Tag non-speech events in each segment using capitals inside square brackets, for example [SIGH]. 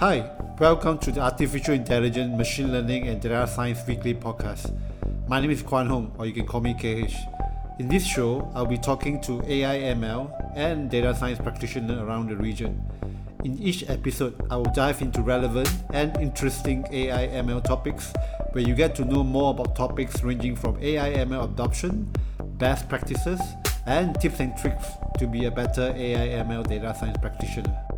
Hi, welcome to the Artificial Intelligence, Machine Learning and Data Science Weekly podcast. My name is Kwan Hong, or you can call me KH. In this show, I'll be talking to AI ML and data science practitioners around the region. In each episode, I will dive into relevant and interesting AI ML topics where you get to know more about topics ranging from AI ML adoption, best practices, and tips and tricks to be a better AI ML data science practitioner.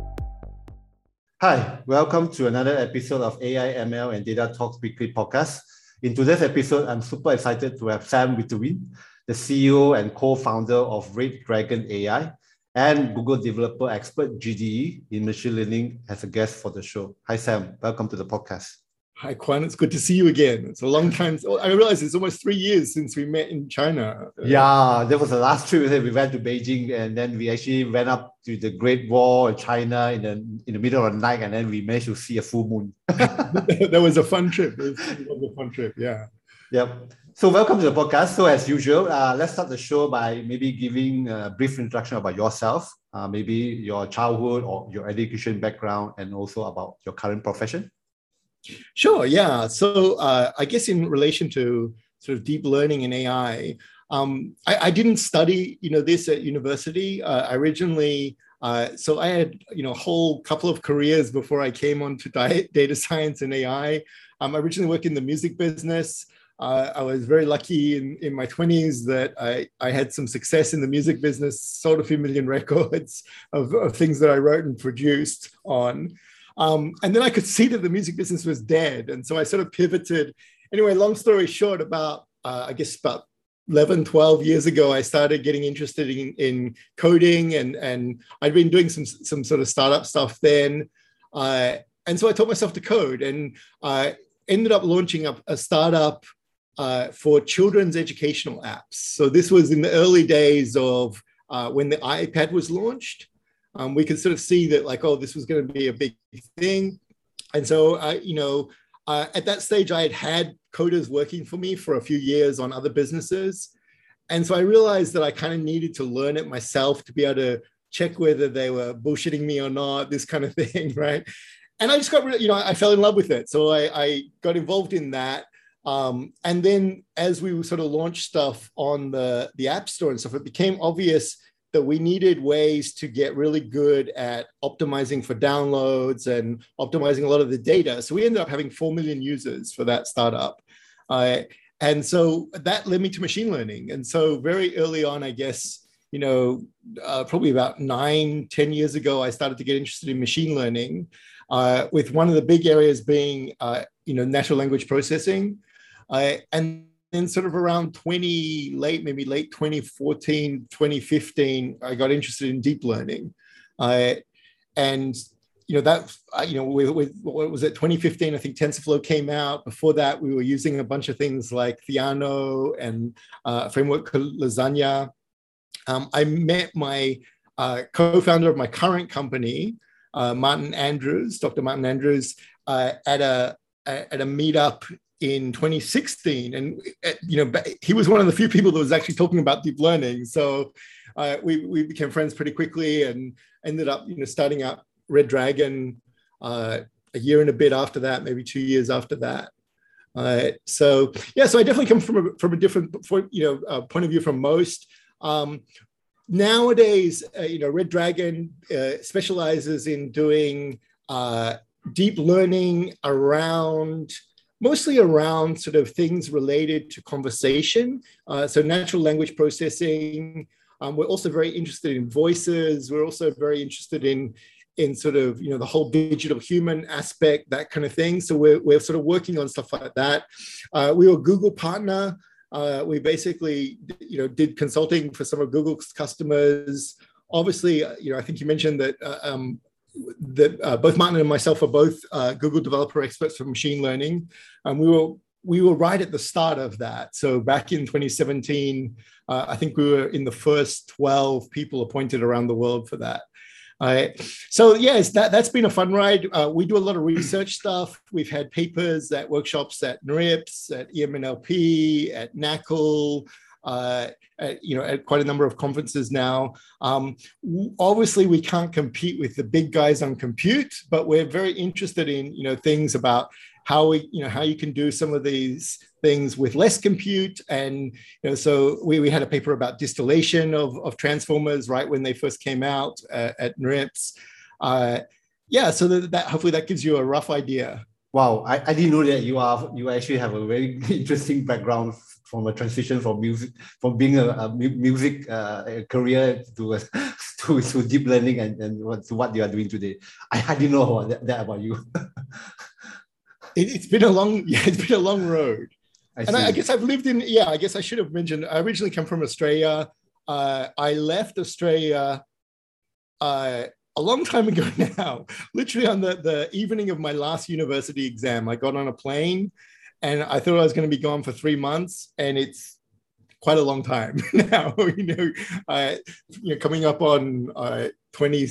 Hi, welcome to another episode of AI, ML, and Data Talks Weekly podcast. In today's episode, I'm super excited to have Sam Witteveen, the CEO and co-founder of Red Dragon AI and Google Developer Expert GDE in machine learning as a guest for the show. Hi, Sam. Welcome to the podcast. Hi, Kwan. It's good to see you again. It's a long time. I realize it's almost three years since we met in China. Yeah, that was the last trip. We went to Beijing and then we actually went up to the Great Wall of China in the, in the middle of the night and then we managed to see a full moon. [LAUGHS] that was a fun trip. It was a fun trip, yeah. Yep. So welcome to the podcast. So as usual, uh, let's start the show by maybe giving a brief introduction about yourself, uh, maybe your childhood or your education background, and also about your current profession. Sure. Yeah. So uh, I guess in relation to sort of deep learning and AI, um, I, I, didn't study you know this at university. Uh, I originally. Uh, so I had, you know, a whole couple of careers before I came on to [LAUGHS] data science and AI. Um, I originally worked in the music business. Uh, I was very lucky in, in my 20s that I, I had some success in the music business, sold a few million [LAUGHS] records of, of things that I wrote and produced on. Um, and then I could see that the music business was dead. And so I sort of pivoted. Anyway, long story short, about, uh, I guess, about 11, 12 years ago, I started getting interested in, in coding and, and I'd been doing some, some sort of startup stuff then. Uh, and so I taught myself to code and I ended up launching up a startup uh, for children's educational apps. So this was in the early days of uh, when the iPad was launched um, we could sort of see that like, oh, this was going to be a big thing. And so, I, you know, uh, at that stage, I had had coders working for me for a few years on other businesses. And so I realized that I kind of needed to learn it myself to be able to check whether they were bullshitting me or not, this kind of [LAUGHS] thing, right? And I just got, really, you know, I fell in love with it. So I, I got involved in that. Um, and then as we sort of launched stuff on the, the App Store and stuff, it became obvious that we needed ways to get really good at optimizing for downloads and optimizing a lot of the data. So we ended up having 4 million users for that startup. Uh, and so that led me to machine learning. And so very early on, I guess, you know, uh, probably about nine, ten years ago, I started to get interested in machine learning, uh, with one of the big areas being, uh, you know, natural language processing. Uh, and then sort of around 20 late maybe late 2014 2015 i got interested in deep learning. Uh, and you know that you know with, with, what was it 2015 i think tensorflow came out. Before that we were using a bunch of things like theano and uh, framework lasagne. Um, i met my uh, co-founder of my current company uh, martin andrews dr martin andrews uh, at a at a meetup in 2016 and uh, you know he was one of the few people that was actually talking about deep learning. So uh, we, we became friends pretty quickly and ended up you know starting up red dragon uh, a year and a bit after that maybe two years after that. Uh, so yeah so i definitely come from a, from a different you know uh, point of view from most. Um, nowadays uh, you know red dragon specializes in doing deep learning around mostly around sort of things related to conversation. Uh, so natural language processing. Um, we're also very interested in voices. We're also very interested in in sort of you know the whole digital human aspect, that kind of thing. So we're we're sort of working on stuff like that. Uh, we were Google partner. Uh, we basically you know did consulting for some of Google's customers. Obviously, uh, you know I think you mentioned that uh, um, that uh, both Martin and myself are both uh, Google developer experts for machine learning, and we were we were right at the start of that. So back in 2017, uh, I think we were in the first 12 people appointed around the world for that. Uh, so yes, that that's been a fun ride. Uh, we do a lot of research stuff. We've had papers at workshops at NeurIPS, at EMNLP, at NAACL. Uh, at, you know, at quite a number of conferences now. Um, obviously, we can't compete with the big guys on compute, but we're very interested in, you know, things about how we, you know, how you can do some of these things with less compute. And, you know, so we, we had a paper about distillation of, of transformers right when they first came out uh, at NeurIPS. Uh, yeah, so that, that hopefully that gives you a rough idea. Wow, I, I didn't know that you are you actually have a very [LAUGHS] interesting background from a transition from music from being a, a music uh, a career to, [LAUGHS] to to deep learning and, and what, to what you are doing today. I, I didn't know about that, that about you. [LAUGHS] it, has been a long [LAUGHS] yeah, it's been a long road. I and I, I, guess I've lived in yeah, I guess I should have mentioned I originally come from Australia. Uh, I left Australia uh, a long time ago now, literally on the, the evening of my last university exam, I got on a plane and I thought I was going to be gone for three months. And it's quite a long time [LAUGHS] now, [LAUGHS] you know, uh, you know, coming up on uh, 20,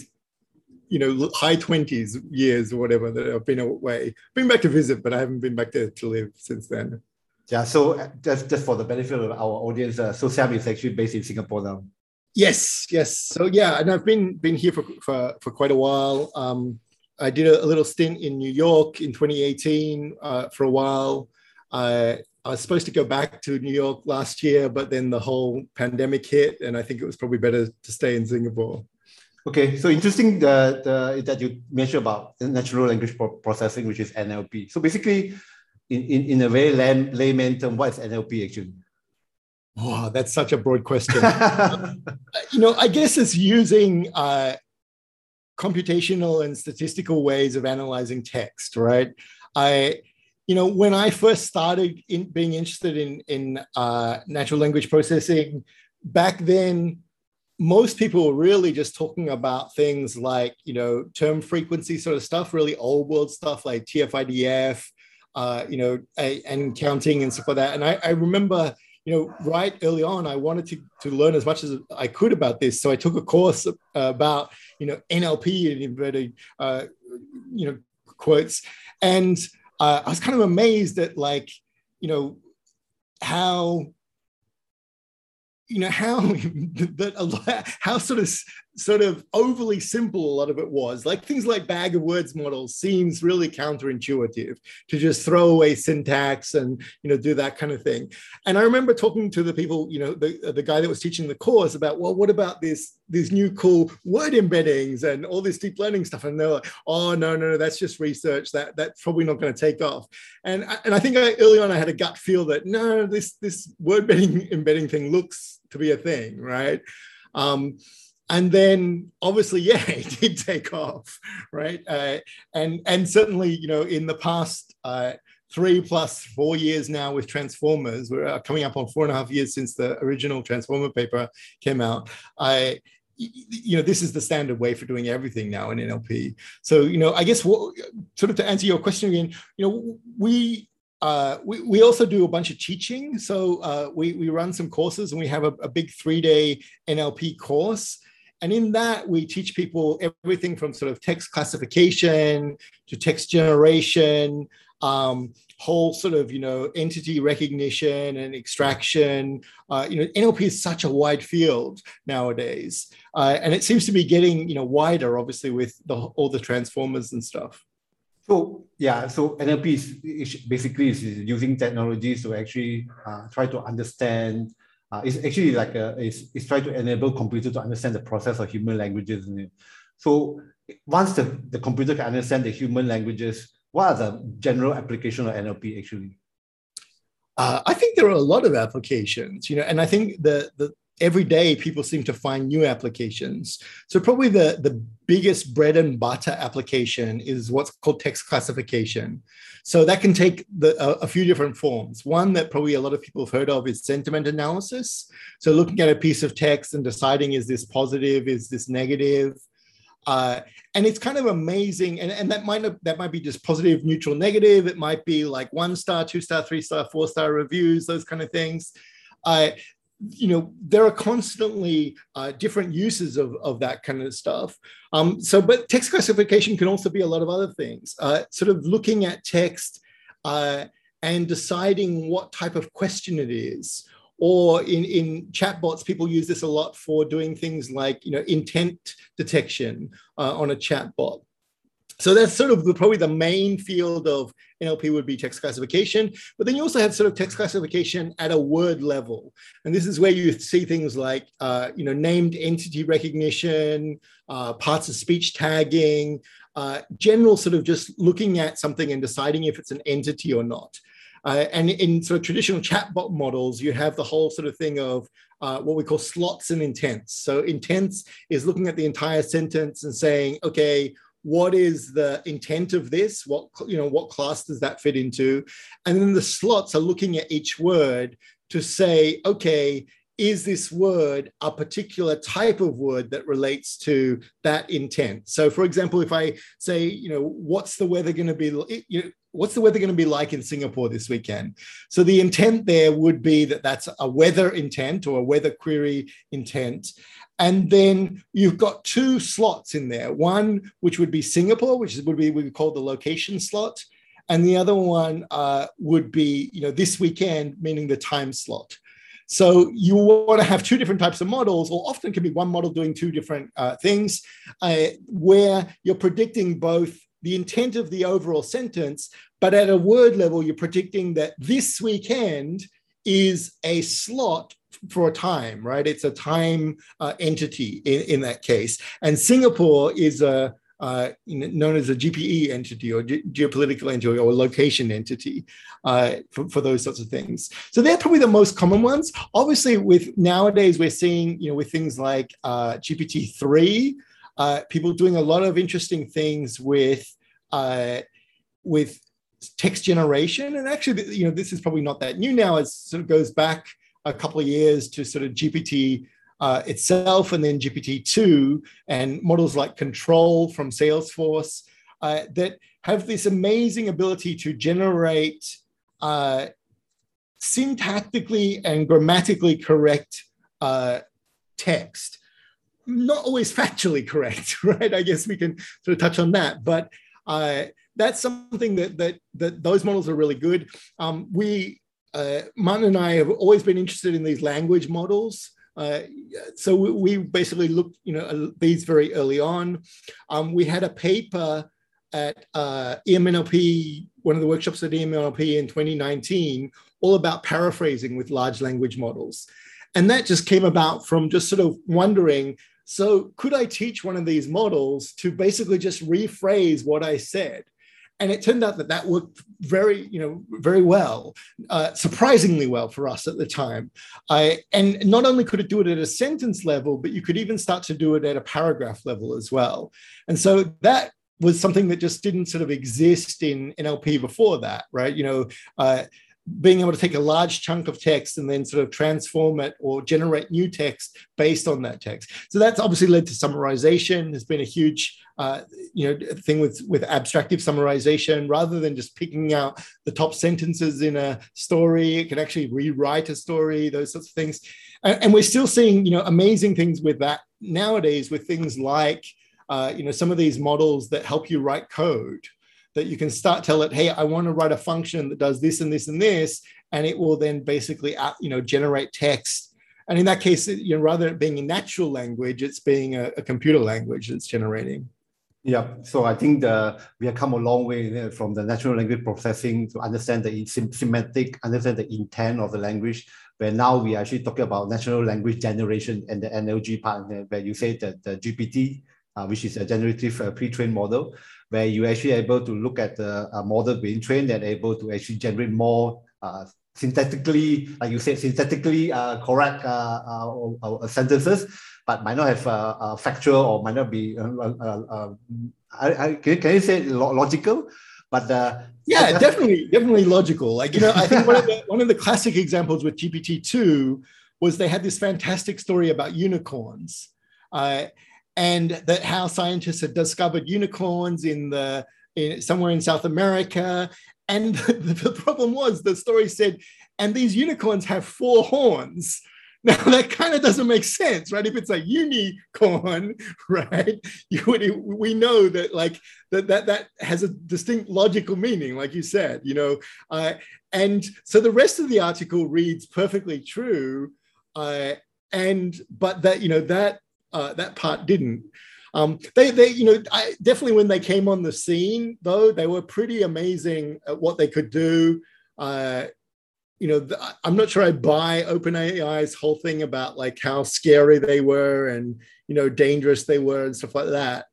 you know, high 20s years or whatever that I've been away. Been back to visit, but I haven't been back there to live since then. Yeah, so uh, just, just for the benefit of our audience, uh, so Sam is actually based in Singapore now. Yes, yes. So yeah, and I've been been here for for, for quite a while. Um, I did a, a, little stint in New York in 2018 uh, for a while. I, I was supposed to go back to New York last year, but then the whole pandemic hit, and I think it was probably better to stay in Singapore. Okay, so interesting that uh, that you mentioned about natural language processing, which is NLP. So basically, in, in, in a very lay, layman term, what is NLP actually? Oh, that's such a broad question. [LAUGHS] you know, I guess it's using uh, computational and statistical ways of analyzing text, right? I, you know, when I first started in being interested in in uh, natural language processing, back then, most people were really just talking about things like, you know, term frequency sort of stuff, really old world stuff like TF-IDF, uh, you know, and counting and stuff like that. And I, I remember you know, right early on, I wanted to, to learn as much as I could about this. So I took a course about, you know, NLP and inverted, uh, you know, quotes. And uh, I was kind of amazed at like, you know, how you know how [LAUGHS] that how sort of sort of overly simple a lot of it was like things like bag of words models seems really counterintuitive to just throw away syntax and you know do that kind of thing. And i remember talking to the people you know the, the guy that was teaching the course about well what about this these new cool word embeddings and all this deep learning stuff? And they're like oh no no no that's just research. That that's probably not going to take off. And and i think I, early on i had a gut feel that no this this word embedding embedding thing looks to be a thing right? Um, and then obviously [LAUGHS] yeah it did take off right uh, and and certainly you know in the past uh, three plus four years now with transformers we're uh, coming up on four and a half years since the original transformer paper came out i you know this is the standard way for doing everything now in nlp so you know i guess what, sort of to answer your question again you know we uh, we, we also do a bunch of teaching. So uh, we, we run some courses and we have a, a big three day NLP course. And in that, we teach people everything from sort of text classification to text generation, um, whole sort of you know entity recognition and extraction. Uh, you know, NLP is such a wide field nowadays, uh, and it seems to be getting you know wider, obviously, with the, all the transformers and stuff. So yeah, so NLP is, is basically is using technologies to actually uh, try to understand uh, it's actually like a, it's, it's trying to enable computer to understand the process of human languages. So once the, the computer can understand the human languages, what are the general application of NLP actually? Uh, I think there are a lot of applications, you know, and I think the, the every day people seem to find new applications. So probably the, the biggest bread and butter application is what's called text classification. So that can take the, a, a, few different forms. One that probably a lot of people have heard of is sentiment analysis. So looking at a piece of text and deciding is this positive, is this negative? Uh, and it's kind of amazing. And, and that might that might be just positive, neutral, negative. It might be like one star, two star, three star, four star reviews, those kind of things. Uh, you know there are constantly uh, different uses of, of that kind of stuff um, so but text classification can also be a lot of other things uh, sort of looking at text uh, and deciding what type of question it is or in, in chatbots, people use this a lot for doing things like you know intent detection uh, on a chatbot. So that's sort of the, probably the main field of NLP would be text classification. But then you also have sort of text classification at a word level. And this is where you see things like, uh, you know, named entity recognition, uh, parts of speech tagging, uh, general sort of just looking at something and deciding if it's an entity or not. Uh, and in sort of traditional chatbot models, you have the whole sort of thing of uh, what we call slots and intents. So intents is looking at the entire sentence and saying, okay, what is the intent of this? What you know what class does that fit into? And then the slots are looking at each word to say okay is this word a particular type of word that relates to that intent? So for example if i say you know what's the weather going to be you know, what's the weather going to be like in singapore this weekend? So the intent there would be that that's a weather intent or a weather query intent and then you've got two slots in there. One, which would be Singapore, which would be we call the location slot. And the other one uh, would be, you know, this weekend, meaning the time slot. So you want to have two different types of models, or often can be one model doing two different uh, things, uh, where you're predicting both the intent of the overall sentence, but at a word level, you're predicting that this weekend is a slot for a time, right? It's a time uh, entity in, in that case. And Singapore is a uh, known as a GPE entity or ge- geopolitical entity or location entity uh, for, for, those sorts of things. So they're probably the most common ones. Obviously, with nowadays we're seeing, you know, with things like uh, GPT three, uh, people doing a lot of interesting things with uh, with text generation. And actually, you know, this is probably not that new now. It sort of goes back a couple of years to sort of GPT uh, itself and then GPT-2 and models like CTRL from Salesforce uh, that have this amazing ability to generate uh, syntactically and grammatically correct uh, text. Not always factually [LAUGHS] correct, right? I guess we can sort of touch on that, but uh, that's something that that that those models are really good. Um, we uh, Martin and I have always been interested in these language models. Uh, so we, we, basically looked, you know, these very early on. Um, we had a paper at uh, EMNLP, one of the workshops at EMNLP in 2019, all about paraphrasing with large language models. And that just came about from just sort of wondering, so could I teach one of these models to basically just rephrase what I said? And it turned out that that worked very you know very well uh, surprisingly well for us at the time I, and not only could it do it at a sentence level but you could even start to do it at a paragraph level as well and so that was something that just didn't sort of exist in NLP before that, right? You know, uh, being able to take a large chunk of text and then sort of transform it or generate new text based on that text. So that's obviously led to summarization. There's been a huge, uh, you know, thing with with abstractive summarization. Rather than just picking out the top sentences in a story, it can actually rewrite a story. Those sorts of things, and, and we're still seeing, you know, amazing things with that nowadays with things like, uh, you know, some of these models that help you write code that you can start tell it, hey, I want to write a function that does this and this and this, and it will then basically, uh, you know, generate text. And in that case, you know, rather than being a natural language, it's being a, a computer language that's generating. Yeah, so I think the, we have come a long way from the natural language processing to understand the semantic, understand the intent of the language, where now we are actually talking about natural language generation and the NLG part, where you say that the GPT, uh, which is a generative uh, pre-trained model, where you're actually able to look at the uh, model being trained and able to actually generate more uh, synthetically, like you said, synthetically uh, correct uh, uh, uh, sentences, but might not have uh, factual or might not be, I, I, can, can you say logical? But yeah, definitely, definitely logical. Like, you know, I think one of the, [LAUGHS] one of the classic examples with GPT-2 was they had this fantastic story about unicorns. And that how scientists had discovered unicorns in the in, somewhere in South America. And [LAUGHS] the, the problem was the story said, and these unicorns have four horns. [LAUGHS] Now that kind of doesn't make sense, right? If it's a unicorn, [LAUGHS] right? You would, we know that like that that that has a distinct logical meaning, like you said, you know. Uh, and so the rest of the article reads perfectly true, uh, and but that you know that uh, that part didn't. Um, they, they, you know, I, definitely when they came on the scene, though, they were pretty amazing at what they could do. Uh, you know, the, I'm not sure I buy OpenAI's whole thing about like how scary they were and you know dangerous they were and stuff like that.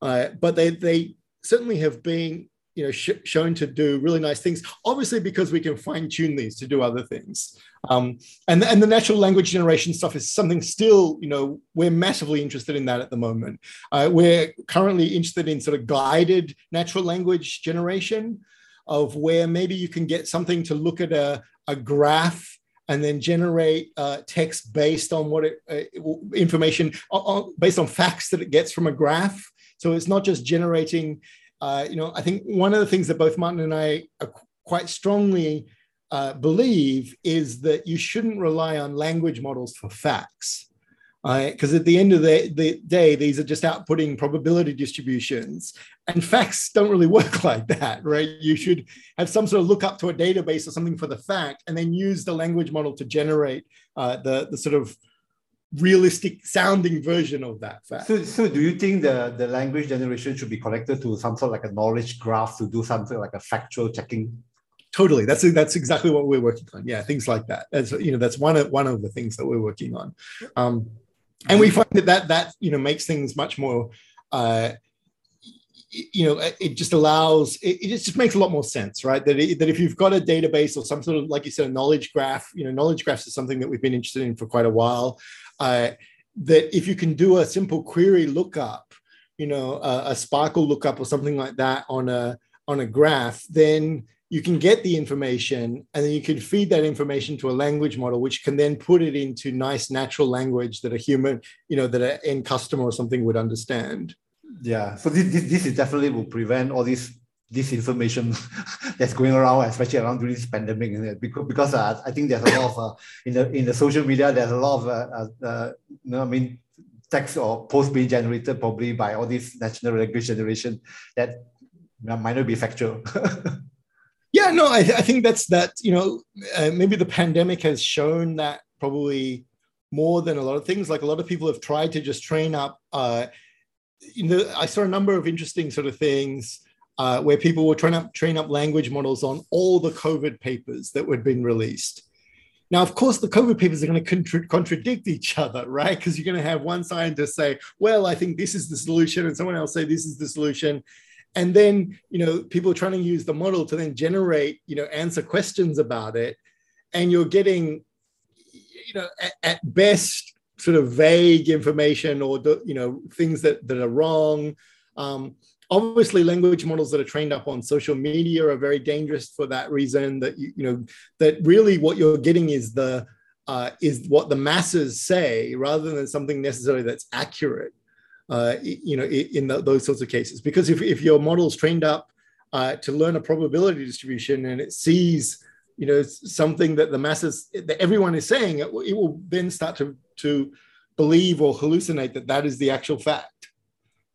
Uh, but they they certainly have been you know sh- shown to do really nice things. Obviously, because we can fine tune these to do other things. Um, and and the natural language generation stuff is something still you know we're massively interested in that at the moment. Uh, we're currently interested in sort of guided natural language generation of where maybe you can get something to look at a a graph and then generate uh, text based on what it uh, information on, based on facts that it gets from a graph. So it's not just generating. Uh, you know, I think one of the things that both Martin and I quite strongly uh, believe is that you shouldn't rely on language models for facts because at the end of the, the, day, these are just outputting probability distributions. And facts don't really [LAUGHS] work like that, right? You should have some sort of look up to a database or something for the fact, and then use the language model to generate uh, the, the sort of realistic sounding version of that fact. So, so do you think the, the language generation should be connected to some sort of like a knowledge graph to do something like a factual checking? Totally. That's that's exactly what we're working on. Yeah, things like that. That's you know that's one of one of the things that we're working on. Um, and we find that that that you know makes things much more uh, you know it just allows it, it, just makes a lot more sense right that, it, that if you've got a database or some sort of like you said a knowledge graph you know knowledge graphs is something that we've been interested in for quite a while uh, that if you can do a simple query lookup you know a, a SPARQL lookup or something like that on a on a graph then you can get the information and then you can feed that information to a language model which can then put it into nice natural language that a human you know that an end customer or something would understand. Yeah. So this, this, this is definitely will prevent all this disinformation [LAUGHS] that's going around especially around during this pandemic because, because uh, i think there's a lot of uh, in the in the social media there's a lot of uh, uh, uh you know, i mean text or post being generated probably by all this natural language generation that might not be factual [LAUGHS] Yeah, no, I, I think that's that. You know, uh, maybe the pandemic has shown that probably more than a lot of things. Like a lot of people have tried to just train up. You know, I saw a number of interesting sort of things uh, where people were trying to train up language models on all the COVID papers that had been released. Now, of course, the COVID papers are going to contra- contradict each other, right? Because you're going to have one scientist say, "Well, I think this is the solution," and someone else say, "This is the solution," and then you know people are trying to use the model to then generate you know answer questions about it and you're getting you know at, at best sort of vague information or you know things that that are wrong um, obviously language models that are trained up on social media are very dangerous for that reason that you, you know that really what you're getting is the uh, is what the masses say rather than something necessarily that's accurate uh, you know, in the, those sorts of cases. Because if, if your model is trained up uh, to learn a probability distribution and it sees, you know, something that the masses, that everyone is saying, it, it will then start to, to believe or hallucinate that that is the actual fact.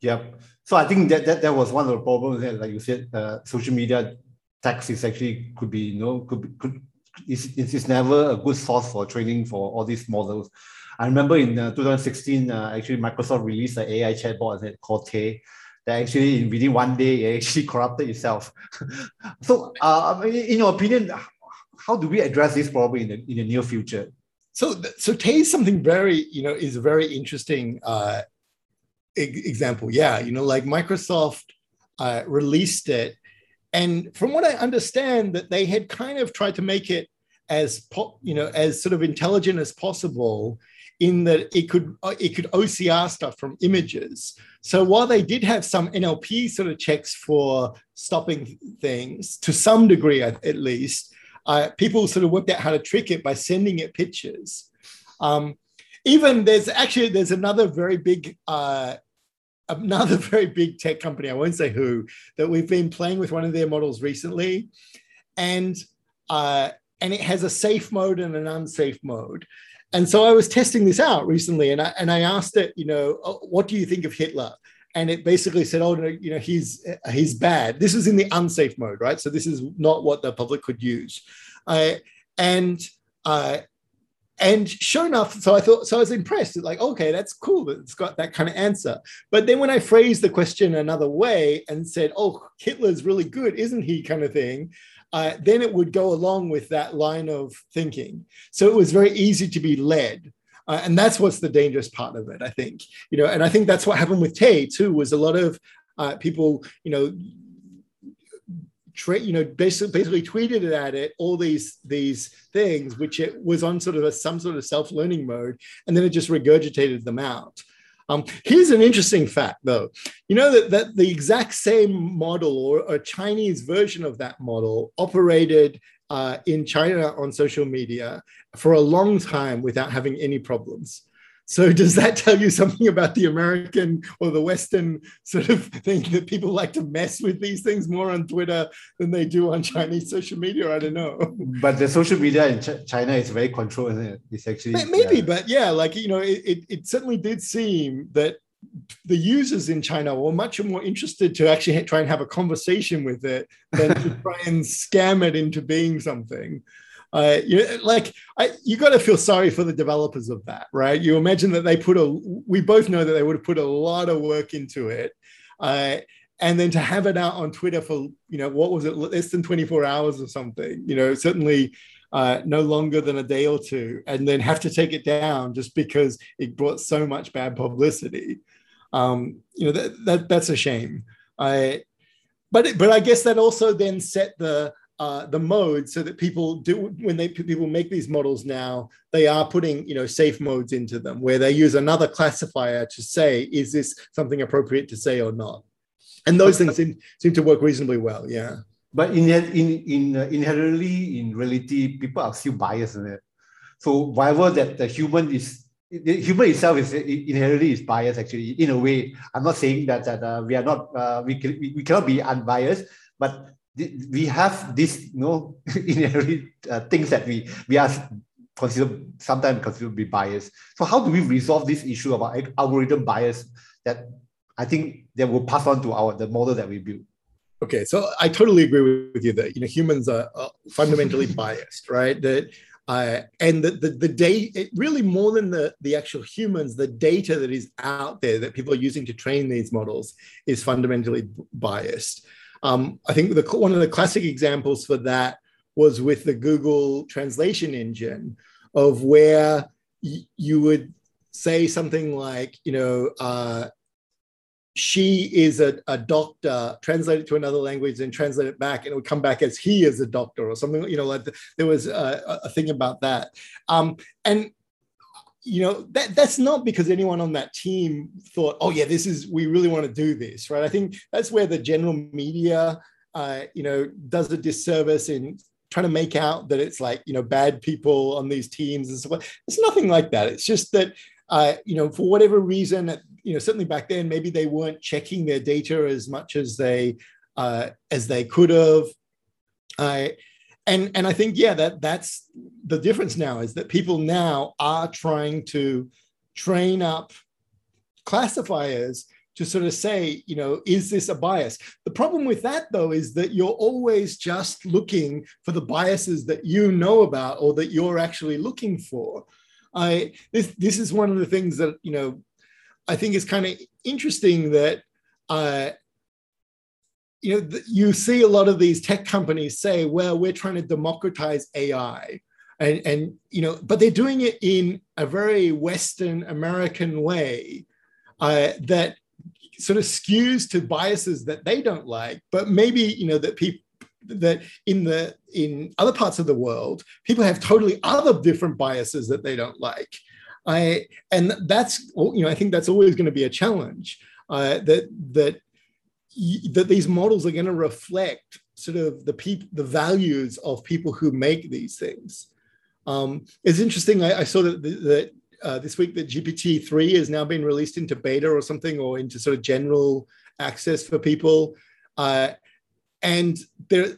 Yep. So I think that that, that was one of the problems that, like you said, uh, social media text is actually could be, you know, could be, could, it's, it's never a good source for training for all these models. I remember in uh, 2016, uh, actually Microsoft released an AI chatbot called Tay that actually in within one day it actually [LAUGHS] corrupted itself. [LAUGHS] so, uh, in your opinion, how do we address this problem in the, in the near future? So, so Tay is something very, you know, is very interesting uh, example. Yeah, you know, like Microsoft uh, released it, and from what I understand, that they had kind of tried to make it as po- you know as sort of intelligent as possible in that it could uh, it could OCR stuff from images. So while they did have some NLP sort of checks for stopping things to some degree at, least, uh, people sort of worked out how to trick it by sending it pictures. Um, even there's actually there's another very big uh, another [LAUGHS] very big tech company I won't say who that we've been playing with one of their models recently, and uh, and it has a safe mode and an unsafe mode and so I was testing this out recently, and I and I asked it, you know, oh, what do you think of Hitler? And it basically said, oh no, you know, he's he's bad. This was in the unsafe mode, right? So this is not what the public could use. Uh, and uh, and sure enough, so I thought, so I was impressed. Like, okay, that's cool that it's got that kind of answer. But then when I phrased the question another way and said, oh, Hitler's really good, isn't he? kind of thing, uh, then it would go along with that line of thinking. So it was very easy to be led. Uh, and that's what's the dangerous part of it, I think. You know, and I think that's what happened with Tay too. Was a lot of uh, people, you know, tra- you know, basically, basically tweeted at it all these these things, which it was on sort of a, some sort of self learning mode, and then it just regurgitated them out. Um, here's an interesting fact, though. You know that, that the exact same model or a Chinese version of that model operated uh, in China on social media for a long time without having any problems. So does that tell you something about the American or the Western sort of thing that people like to mess with these things more on Twitter than they do on Chinese social media? I don't know. But the social media in Ch- China is very controlled, isn't it? It's actually maybe, yeah. but yeah, like you know, it, it, it certainly did seem that the users in China were much more interested to actually try and have a conversation with it than to [LAUGHS] try and scam it into being something uh, you like I, you got to feel sorry for the developers of that, right? You imagine that they put a. We both know that they would have put a lot of work into it, uh, and then to have it out on Twitter for you know what was it less than twenty four hours or something. You know, certainly uh, no longer than a day or two, and then have to take it down just because it brought so much bad publicity. Um, you know that, that that's a shame. I, but but I guess that also then set the uh, the mode so that people do when they people make these models now they are putting you know safe modes into them where they use another classifier to say is this something appropriate to say or not? And those things seem, seem to work reasonably well yeah. But in in, in uh, inherently in reality people are still biased in it? So whatever that the human is the human itself is inherently is biased actually in a way. I'm not saying that that uh, we are not uh, we, can, we, we cannot be unbiased but we have this you know [LAUGHS] inherent uh, things that we we are considered sometimes considered to be biased. So how do we resolve this issue about algorithm bias that I think that will pass on to our the model that we build? Okay, so I totally agree with you that you know humans are, fundamentally [LAUGHS] biased, right? That uh, and the, the, the data, really more than the, the actual humans, the data that is out there that people are using to train these models is fundamentally biased. Um, I think the, one of the classic examples for that was with the Google translation engine, of where y- you would say something like, you know, uh, she is a, a, doctor, translate it to another language and translate it back, and it would come back as he is a doctor or something. You know, like the, there was a, a, thing about that. Um, and you know that that's not because anyone on that team thought oh yeah this is we really want to do this right? I think that's where the general media uh, you know does a disservice in trying to make out that it's like you know bad people on these teams and so on it's nothing like that. It's just that uh, you know for whatever reason you know certainly back then maybe they weren't checking their data as much as they uh, as they could have. Uh, and and I think yeah that that's the difference now is that people now are trying to train up classifiers to sort of say you know is this a bias? The problem with that though is that you're always just looking for the biases that you know about or that you're actually looking for. I this this is one of the things that you know i think is kind of interesting that uh, you know, you see a lot of these tech companies say, well, we're trying to democratize AI. And, and you know, but they're doing it in a very Western American way uh, that sort of skews to biases that they don't like, but maybe you know that people that in the in other parts of the world, people have totally other different biases that they don't like. I and that's you know I think that's always going to be a challenge. Uh, that that that these models are going to reflect sort of the the values of people who make these things. Um, it's interesting. I, I saw that, that uh, this week that GPT three has now been released into beta or something, or into sort of general access for people. Uh, and the,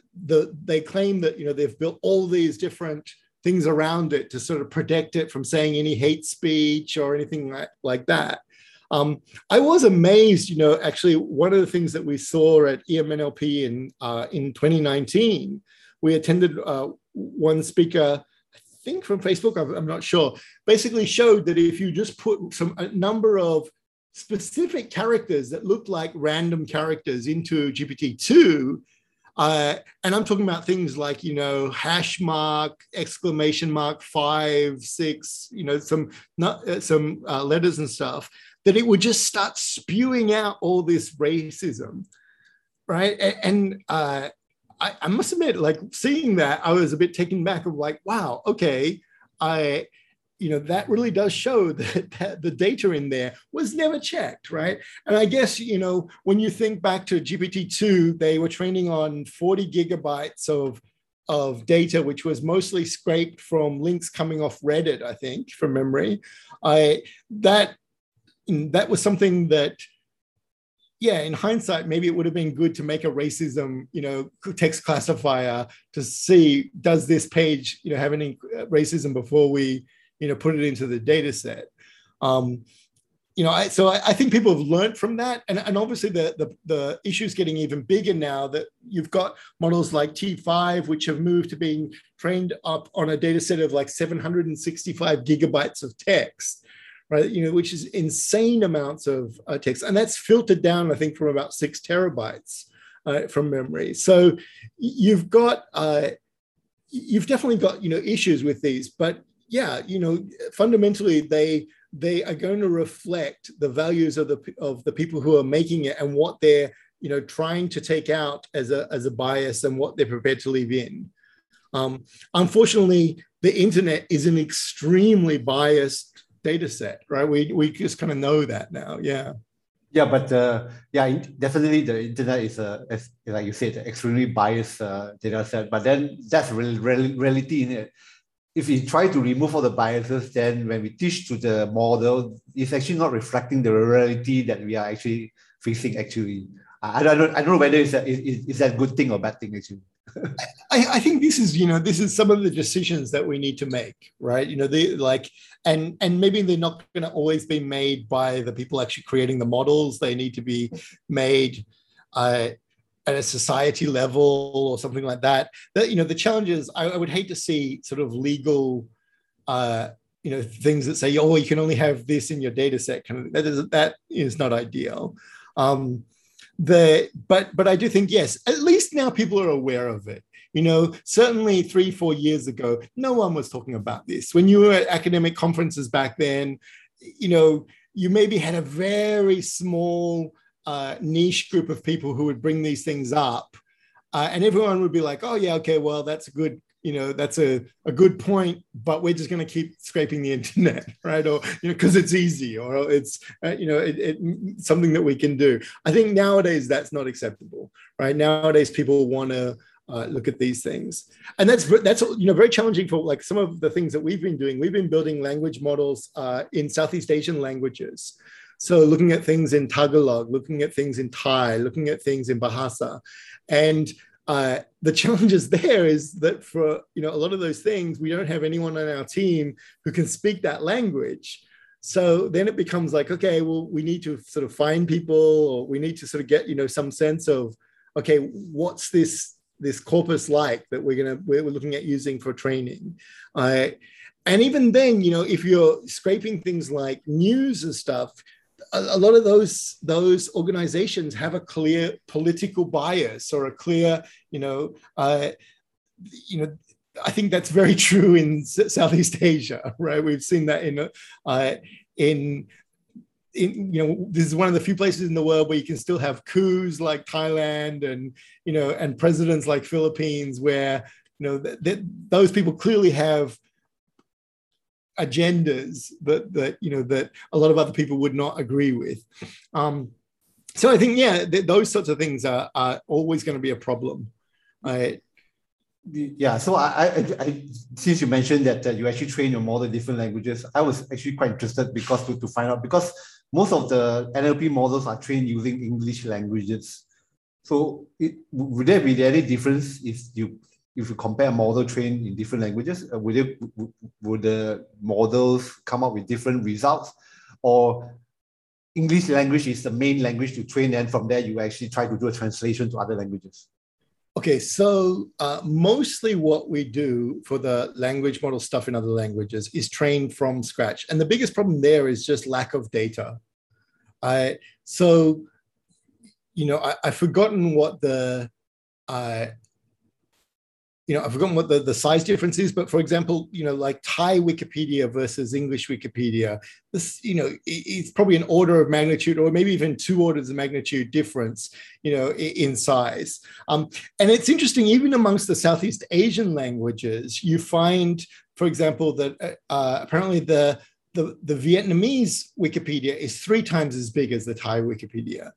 they claim that you know they've built all these different things around it to sort of protect it from saying any hate speech or anything like, like that. Um, I was amazed, you know, actually, one of the things that we saw at EMNLP in, uh, in 2019, we attended uh, one speaker, I think from Facebook, I'm, not sure, basically showed that if you just put some a number of specific characters that looked like random characters into GPT-2, uh, and I'm talking about things like, you know, hash mark, exclamation mark, five, six, you know, some not, uh, some uh, letters and stuff, that it would just start spewing out all this racism, right? And, uh, I, I, must admit, like seeing that, I was a bit taken back of like, wow, okay, I you know that really does show [LAUGHS] that, that, the data in there was never checked right and i guess you know when you think back to gpt-2 they were training on 40 gigabytes of of data which was mostly scraped from links coming off reddit i think from memory i that that was something that yeah in hindsight maybe it would have been good to make a racism you know text classifier to see does this page you know have any racism before we you know, put it into the data set. Um, you know, I, so I, I, think people have learned from that, and, and obviously the, the the issue is getting even bigger now that you've got models like T5, which have moved to being trained up on a data set of like 765 gigabytes of text, right? You know, which is insane amounts of uh, text, and that's filtered down, I think, from about six terabytes uh, from memory. So you've got uh, you've definitely got you know issues with these, but yeah, you know, fundamentally they they are going to reflect the values of the of the people who are making it and what they're you know trying to take out as a as a bias and what they're prepared to leave in. Um, unfortunately, the internet is an extremely biased data set, right? We we just kind of know that now. Yeah. Yeah, but uh, yeah, definitely the internet is a, as, like you said, extremely biased uh, data set. But then that's real, real, reality in it if we try to remove all the biases, then when we teach to the model, it's actually not reflecting the reality that we are actually facing actually. I, don't, I don't know whether it's a, is, is that good thing or bad thing actually. I, I think this is, you know, this is some of the decisions that we need to make, right? You know, they like, and and maybe they're not going to always be made by the people actually creating the models. They need to be made uh, at a society level or something like that. That you know, the challenges. I, I would hate to see sort of legal, uh, you know, things that say, oh, you can only have this in your data set. Kind of that is that is not ideal. Um, the but but I do think yes, at least now people are aware of it. You know, certainly three four years ago, no one was talking about this. When you were at academic conferences back then, you know, you maybe had a very small uh, niche group of people who would bring these things up. Uh, and everyone would be like, oh, yeah, okay, well, that's a good, you know, that's a, a good point, but we're just going to keep scraping the [LAUGHS] internet, right? Or, you know, because it's easy or it's, uh, you know, it, it, something that we can do. I think nowadays that's not acceptable, right? Nowadays people want to, uh, look at these things and that's that's you know very challenging for like some of the things that we've been doing we've been building language models uh, in southeast asian languages so looking at things in Tagalog, looking at things in Thai, looking at things in Bahasa, and uh, the [LAUGHS] challenges there is that for you know a lot of those things we don't have anyone on our team who can speak that language. So then it becomes like okay, well we need to sort of find people, or we need to sort of get you know some sense of okay, what's this this corpus like that we're gonna we're looking at using for training. Uh, and even then, you know, if you're scraping things like news and stuff, a, lot of those those organizations have a clear political bias or a clear, you know, uh, you know, I think that's very [LAUGHS] true in Southeast Asia, [LAUGHS] right? We've seen that in uh, in in you know this is one of the few places in the world where you can still have coups like Thailand and you know and presidents like Philippines where you know th- th- those people clearly have agendas that that you know that a lot of other people would not agree with. Um, so I think yeah, th- those sorts of things are, are always going to be a problem. Right? yeah, so I, I, I, since you mentioned that uh, you actually train your model in different languages, I was actually quite interested because to, to find out because most of the NLP models are trained using English languages. So it, would there be any difference if you if you compare model trained in different languages, uh, would, it, would the models come up with different results? Or English language is the main language to train, and from there you actually try to do a translation to other languages? Okay, so uh, mostly what we do for the language model stuff in other languages is train from scratch. And the biggest problem there is just lack of data. I, so, you know, I, have forgotten what the uh, you know, I've forgotten what the, the size difference is, but for example, you know, like Thai Wikipedia versus English Wikipedia, this, you know, it's probably an order of magnitude or maybe even two orders of magnitude difference, you know, in size. Um, and it's interesting, even amongst the Southeast Asian languages, you find, for example, that uh, uh apparently the, the, the Vietnamese Wikipedia is three times as big as the Thai Wikipedia.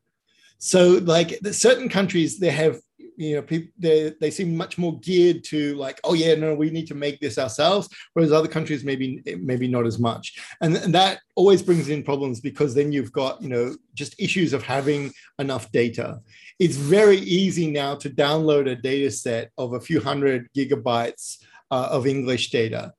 So like certain countries, they have you know people they, they seem much more geared to like oh yeah no we need to make this ourselves whereas other countries maybe maybe not as much. And, and that always brings in problems because then you've got you know just issues of having enough data. It's very easy now to download a data set of a few hundred gigabytes uh, of english data.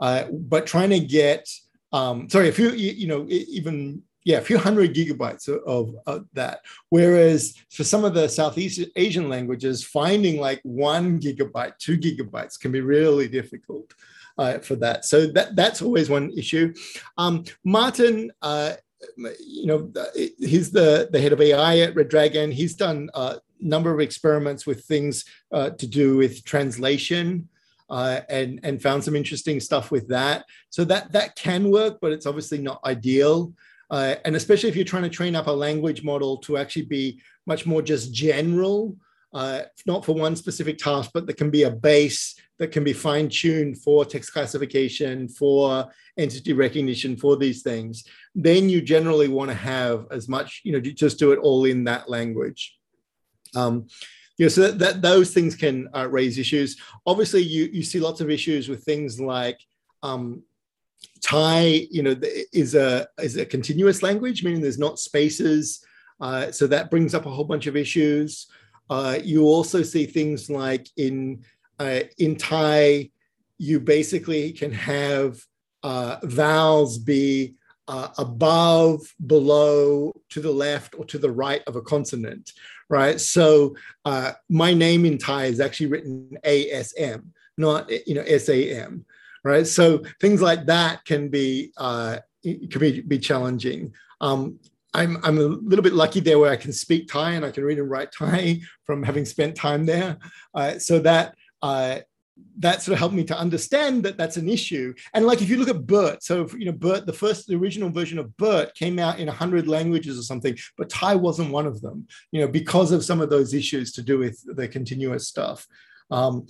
Uh, but trying to get um, sorry, if you, you know, even yeah, a few hundred gigabytes of, of, of, that. Whereas for some of the Southeast Asian languages, finding like one gigabyte, two gigabytes can be really difficult uh, for that. So that, that's always one issue. Um, Martin, uh, you know, he's the, the head of AI at Red Dragon. He's done a number of experiments with things uh, to do with translation. Uh, and and found some interesting stuff with that. So that that can work, but it's obviously not ideal. Uh, and especially if you're trying to train up a language model to actually be much more just general, uh, not for one specific task, but there can be a base that can be fine tuned for text classification, for entity recognition, for these things, then you generally want to have as much, you know, just do it all in that language. Um, you know, so that, that those things can uh, raise issues. Obviously, you, you see lots of issues with things like um, Thai, you know, is a is a continuous language, meaning there's not spaces. Uh, so that brings up a whole bunch of issues. Uh, you also see things like in uh, in Thai, you basically can have uh, vowels be uh, above, below, to the left, or to the right of a consonant, right? So uh, my name in Thai is actually written ASM, not you know SAM right? So things like that can be uh, can be, be challenging. Um, I'm, I'm a little bit lucky there where I can speak Thai and I can read and write Thai from having spent time there. Uh, so that uh, that sort of helped me to understand that that's an issue. And like if you look at BERT, so you know BERT, the first the original version of BERT came out in hundred languages or something, but Thai wasn't one of them. You know because of some of those issues to do with the continuous stuff. Um,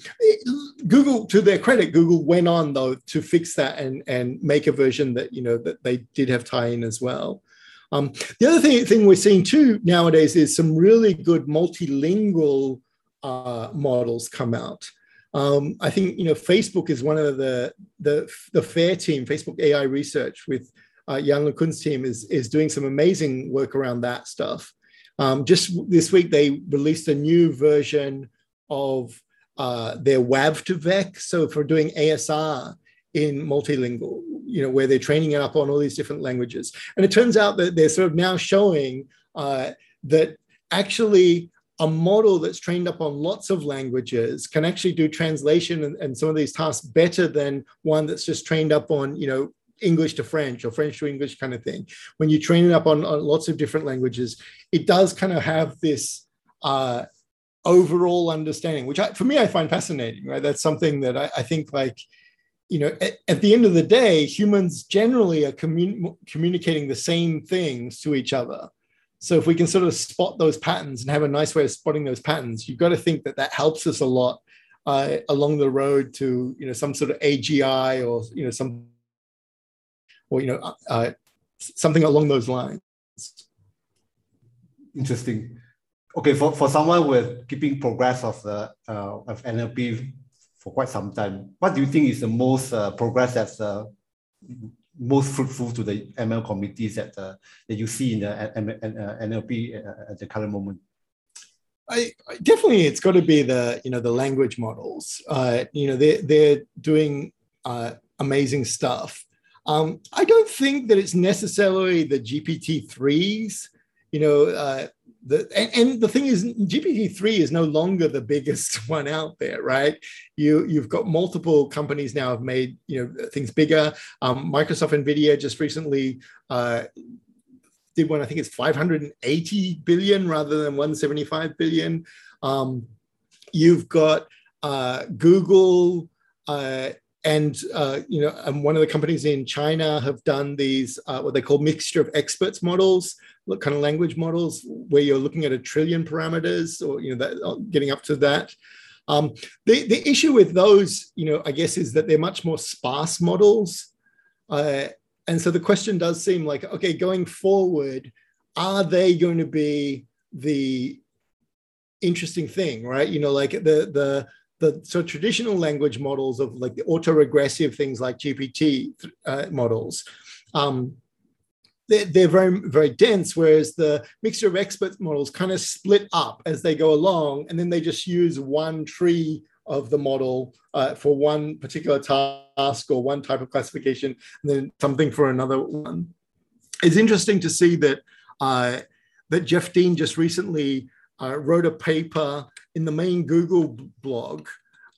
Google, to their credit, Google went on though to fix that and and make a version that you know that they did have Thai in as well. Um, the other thing, thing we're seeing too nowadays is some really good multilingual uh, models come out. Um, I think you know Facebook is one of the the the FAIR team, Facebook AI Research with uh, Yann LeCun's team is is doing some amazing work around that stuff. Um, just this week they released a new version of uh, their WAV2Vec. So for doing ASR in multilingual, you know, where they're training it up on all these different languages. And it turns out that they're sort of now showing uh, that actually a model that's trained up on lots of languages can actually do translation and, and, some of these tasks better than one that's just trained up on, you know, English to French or French to English kind of thing. When you train it up on, on lots of different languages, it does kind of have this uh, overall understanding, which I, for me I find fascinating. Right, that's something that I, I think like you know at, at, the end of the day, humans generally are commun- communicating the same things to each other. So if we can sort of spot those patterns and have a nice way of spotting those patterns, you've got to think that that helps us a lot uh, along the road to you know some sort of AGI or you know some or you know uh, uh something along those lines. Interesting okay, for, for someone with keeping progress of the uh, of NLP for quite some time, what do you think is the most uh, progress that's uh, most fruitful to the ML committees that uh, that you see in the NLP uh, at the current moment? I, definitely it's got to be the you know the language models. Uh, you know they're they're doing uh, amazing stuff. Um, I don't think that it's necessarily the GPT threes. You know, uh, the and, and, the thing is, GPT three is no longer the biggest [LAUGHS] one out there, right? You you've got multiple companies now have made you know things bigger. Um, Microsoft Nvidia just recently uh, did one. I think it's 580 billion rather than 175 billion. Um, you've got uh, Google. Uh, and uh, you know, and one of the companies in China have done these uh, what they call mixture of experts models, kind of language models, where you're looking at a trillion parameters, or you know, that, uh, getting up to that. Um, the the issue with those, you know, I guess, is that they're much more sparse models, uh, and so the question does seem like, okay, going forward, are they going to be the interesting thing, right? You know, like the the the so traditional language models of like the autoregressive things like GPT uh, models, um, they're, they're, very very dense. Whereas the mixture of expert models kind of split up as they go along, and then they just use one tree of the model uh, for one particular task or one type of classification, and then something for another one. It's interesting to see that uh, that Jeff Dean just recently uh, wrote a paper in the main Google blog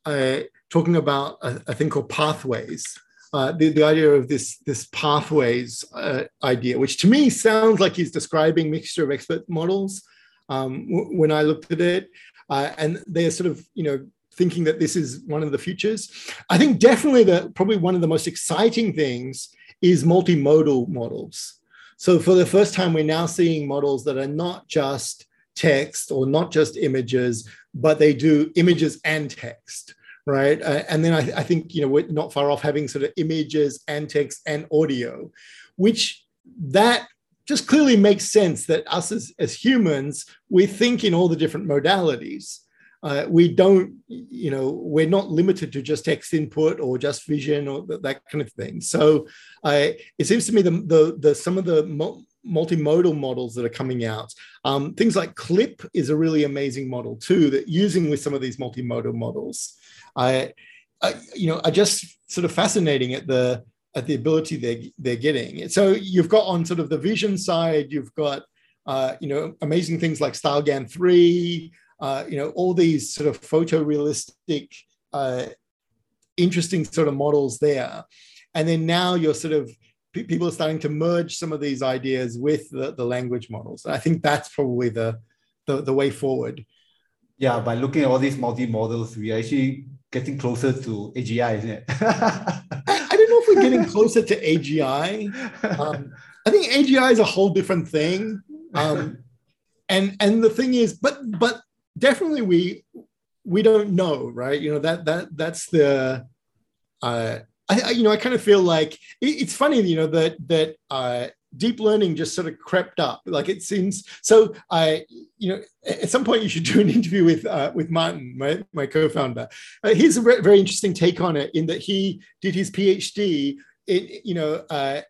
uh, talking about a, a, thing called pathways. Uh, the, the idea of this, this pathways uh, idea, which to me sounds like he's describing mixture of expert models um, when I looked at it. Uh, and they're sort of, you know, thinking that this is one of the futures. I think definitely that probably one of the most exciting things is multimodal models. So for the first time, we're now seeing models that are not just text or not just images, but they do images and text, right? Uh, and then I, I, think you know we're not far off having sort of images and text and audio, which that just clearly makes sense that us as, as humans we think in all the different modalities. Uh, we don't, you know, we're not limited to just text input or just vision or th- that kind of thing. So uh, it seems to me the, the, the some of the multimodal models that are coming out. Um, things like Clip is a really amazing model too, that using with some of these multimodal models. I, I you know, are just sort of fascinating at the at the ability they're they're getting. So you've got on sort of the vision side, you've got uh, you know amazing things like StyleGAN three, uh, you know all these sort of photorealistic, uh, interesting sort of models there, and then now you're sort of people are starting to merge some of these ideas with the, the language models. I think that's probably the, the, the way forward. Yeah, by looking at all these multi-models, we actually getting closer to AGI, isn't it? I, I don't know if we're getting closer to AGI. Um, I think AGI is a whole different thing. Um, and and the thing is, but but definitely we we don't know, right? You know that that that's the uh, I, you know, I kind of feel like it's funny, you know, that that uh, deep learning just sort of crept up. Like it seems so. I, you know, at some point you should do an interview with uh, with Martin, my my co-founder. Uh, he's a very interesting take on it in that he did his PhD, in, you know, uh,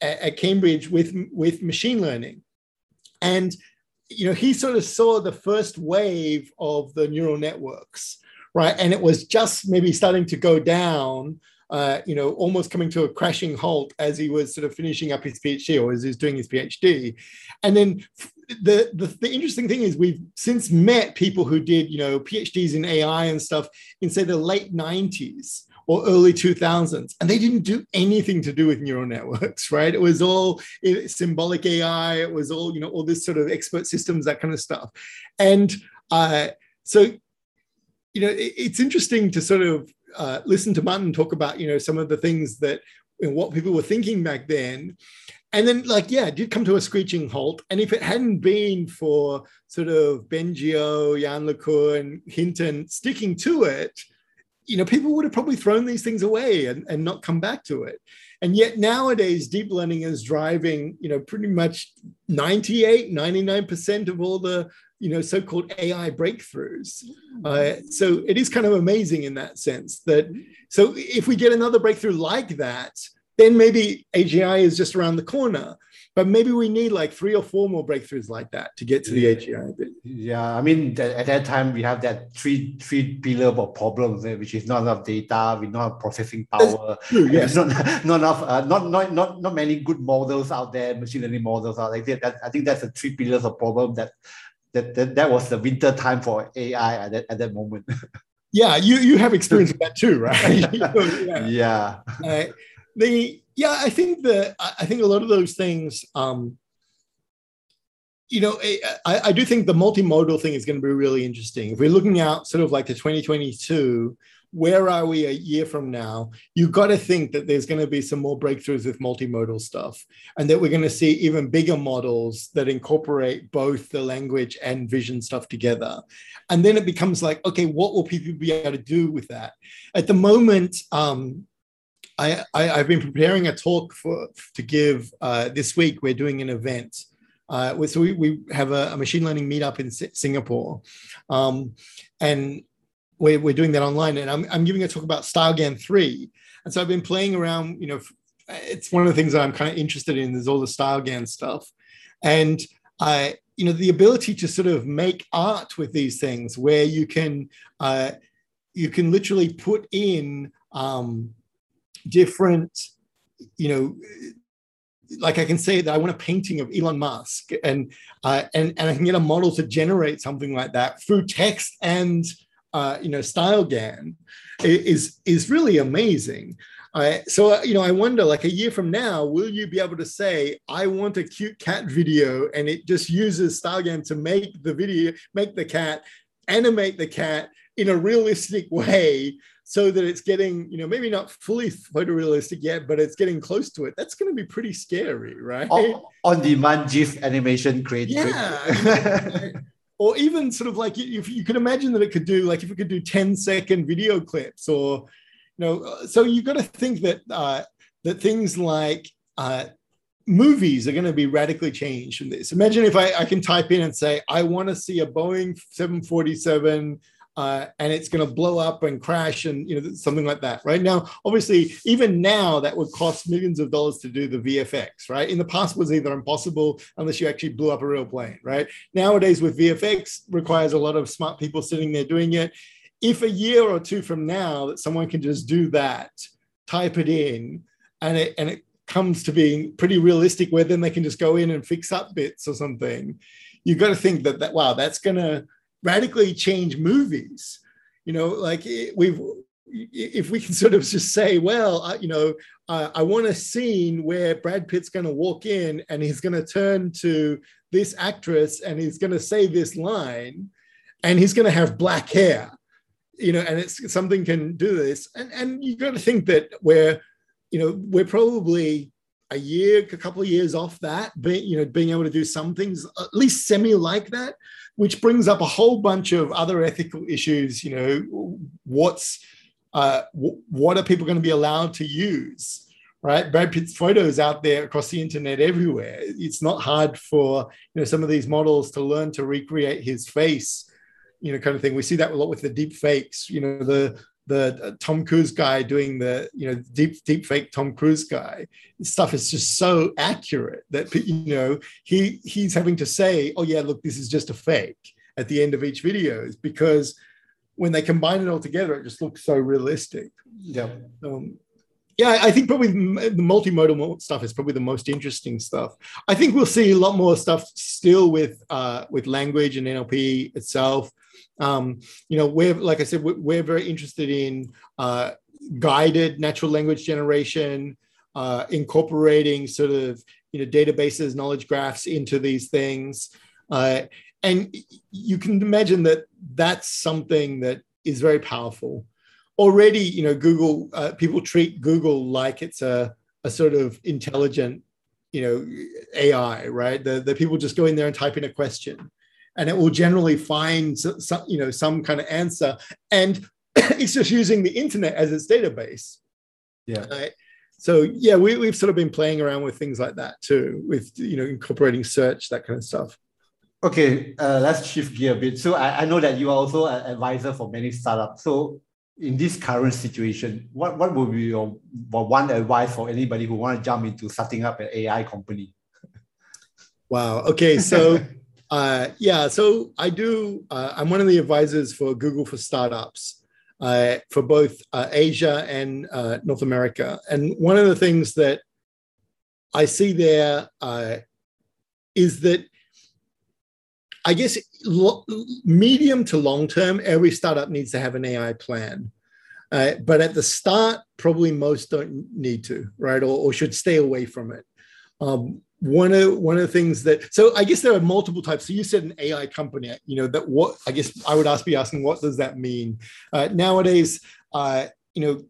at, at Cambridge with with machine learning, and you know, he sort of saw the first wave of the neural networks, right? And it was just maybe starting to go down uh, you know, almost coming to a crashing halt as he was sort of finishing up his PhD or as he was doing his PhD. And then the, the, the interesting thing is we've since met people who did, you know, PhDs in AI and stuff in say the late 90s or early 2000s and they didn't do anything to do with neural networks [LAUGHS] right it was all symbolic ai it was all you know all this sort of expert systems that kind of stuff and uh, so you know it, it's interesting to sort of uh, listen to Martin talk about, you know, some of the things that know, what people were thinking back then. And then, like, yeah, it did come to a screeching halt. And if it hadn't been for sort of Bengio, Yann and Hinton sticking to it, you know, people would have probably thrown these things away and, and not come back to it. And yet nowadays, deep learning is driving, you know, pretty much 98, 99% of all the you know so-called AI breakthroughs. Mm-hmm. Uh, so it is kind of amazing in that sense that so if we get another breakthrough like that, then maybe AGI is just around the corner. but maybe we need like three or four more breakthroughs like that to get to the AGI bit. Yeah, I mean, at that time we have that three three pillar of problems, eh, which is not enough data, we not have processing power, true, yes. [LAUGHS] not not enough, uh, not not not not many good models out there, machine learning models out there. That, I think that's the three pillars of problem that that, that that was the winter time for AI at that, at that moment. [LAUGHS] yeah, you you have experience with that too, right? [LAUGHS] [LAUGHS] yeah. yeah. Uh, the yeah, I think that I think a lot of those things. Um, you know, I, I do think the multimodal thing is going to be really interesting. If we're looking out sort of like to 2022, where are we a year from now? You've got to think that there's going to be some more breakthroughs with multimodal stuff, and that we're going to see even bigger models that incorporate both the language and vision stuff together. And then it becomes like, okay, what will people be able to do with that? At the moment, um, I, I, have been preparing a talk for to give uh, this week. We're doing an event. Uh, so we, we have a, a, machine learning meetup in Singapore, um, and we're, we're doing that online. And I'm, I'm giving a talk about StyleGAN three. And so I've been playing around. You know, it's one of the things that I'm kind of interested in. Is all the StyleGAN stuff, and I, you know, the ability to sort of make art with these things, where you can uh, you can literally put in um, different, you know, like I can say that I want a painting of Elon Musk, and uh, and and I can get a model to generate something like that through text and uh, you know StyleGAN is is really amazing. Uh, so uh, you know, I wonder, like a year from now, will you be able to say, "I want a cute cat video," and it just uses StyleGAN to make the video, make the cat, animate the cat in a realistic way so that it's getting, you know, maybe not fully photorealistic yet, but it's getting close to it. That's going to be pretty scary, right? On, on demand GIF animation created. Yeah. Or even sort of like if you could imagine that it could do like if it could do 10 second video clips or you know so you've got to think that uh, that things like uh, movies are going to be radically changed from this. Imagine if I, I can type in and say i want to see a boeing 747 uh, and it's going to blow up and crash and you know something like that right? Now obviously even now that would cost millions of dollars to do the vfx right? In the past was either impossible unless you actually blew up a real plane right? Nowadays with vfx requires a lot of smart people sitting there doing it. If a year or two from now that someone can just do that type it in and it and it comes to being pretty realistic where then they can just go in and fix up bits or something you've got to think that that wow that's going to radically change movies. You know, like we've if we can [LAUGHS] sort of just say, well, uh, you know, uh, I want a scene where Brad Pitt's going to walk in and he's going to turn to this actress and he's going to say this line and he's going to have black hair, you know, and it's something can do this. And, and you got to think that we're, you know, we're probably a year, a couple of years off that, being, you know, being able to do some things at least semi like that which brings up a whole bunch of other ethical issues. You know, what's uh, w- what are people going to be allowed to use? Right, Brad Pitt's photos out there across the internet everywhere. It's not hard for you know some of these models to learn to recreate his face, you know, kind of thing. We see that a lot with the deep fakes. You know, the the uh, Tom Cruise guy doing the you know deep deep fake Tom Cruise guy. Stuff is just so accurate that [LAUGHS] you know he he's having to say oh yeah look this is just a fake at the end of each video because when they combine it all together it just looks so realistic. Yeah. Um, yeah I think probably the multimodal stuff is probably the most interesting stuff. I think we'll see a lot more stuff still with uh, with language and NLP itself. Um, you know, we're like I said, we're, very interested in uh, guided natural language generation, uh, incorporating sort of you know databases, knowledge graphs into these things, uh, and you can imagine that that's something that is very powerful. Already, you know, Google uh, people treat Google like it's a a sort of intelligent you know AI, right? The, the people just go in there and type in a question and it will generally find some, you know some kind of answer and [COUGHS] it's just using the internet as its database. Yeah. Right? so yeah we, we've sort of been playing around with things like that too with you know incorporating search that kind of stuff. Okay uh, let's shift gear a bit. So I, I know that you are also an advisor for many startups. So in this current situation what, what would be your one advice for anybody who want to jump into setting up an ai company [LAUGHS] Wow. Okay. So, uh, yeah. So I do. Uh, I'm one of the advisors for Google for Startups uh, for both uh, Asia and uh, North America. And one of the things that I see there uh, is that I guess lo- medium to long term, every startup needs to have an AI plan. Uh, but at the start, probably most don't need to, right? Or, or should stay away from it. Um, one of one of the things that so I guess there are multiple types. So you said an AI company, you know that what I guess I would ask be asking what does that mean uh, nowadays? Uh, you know,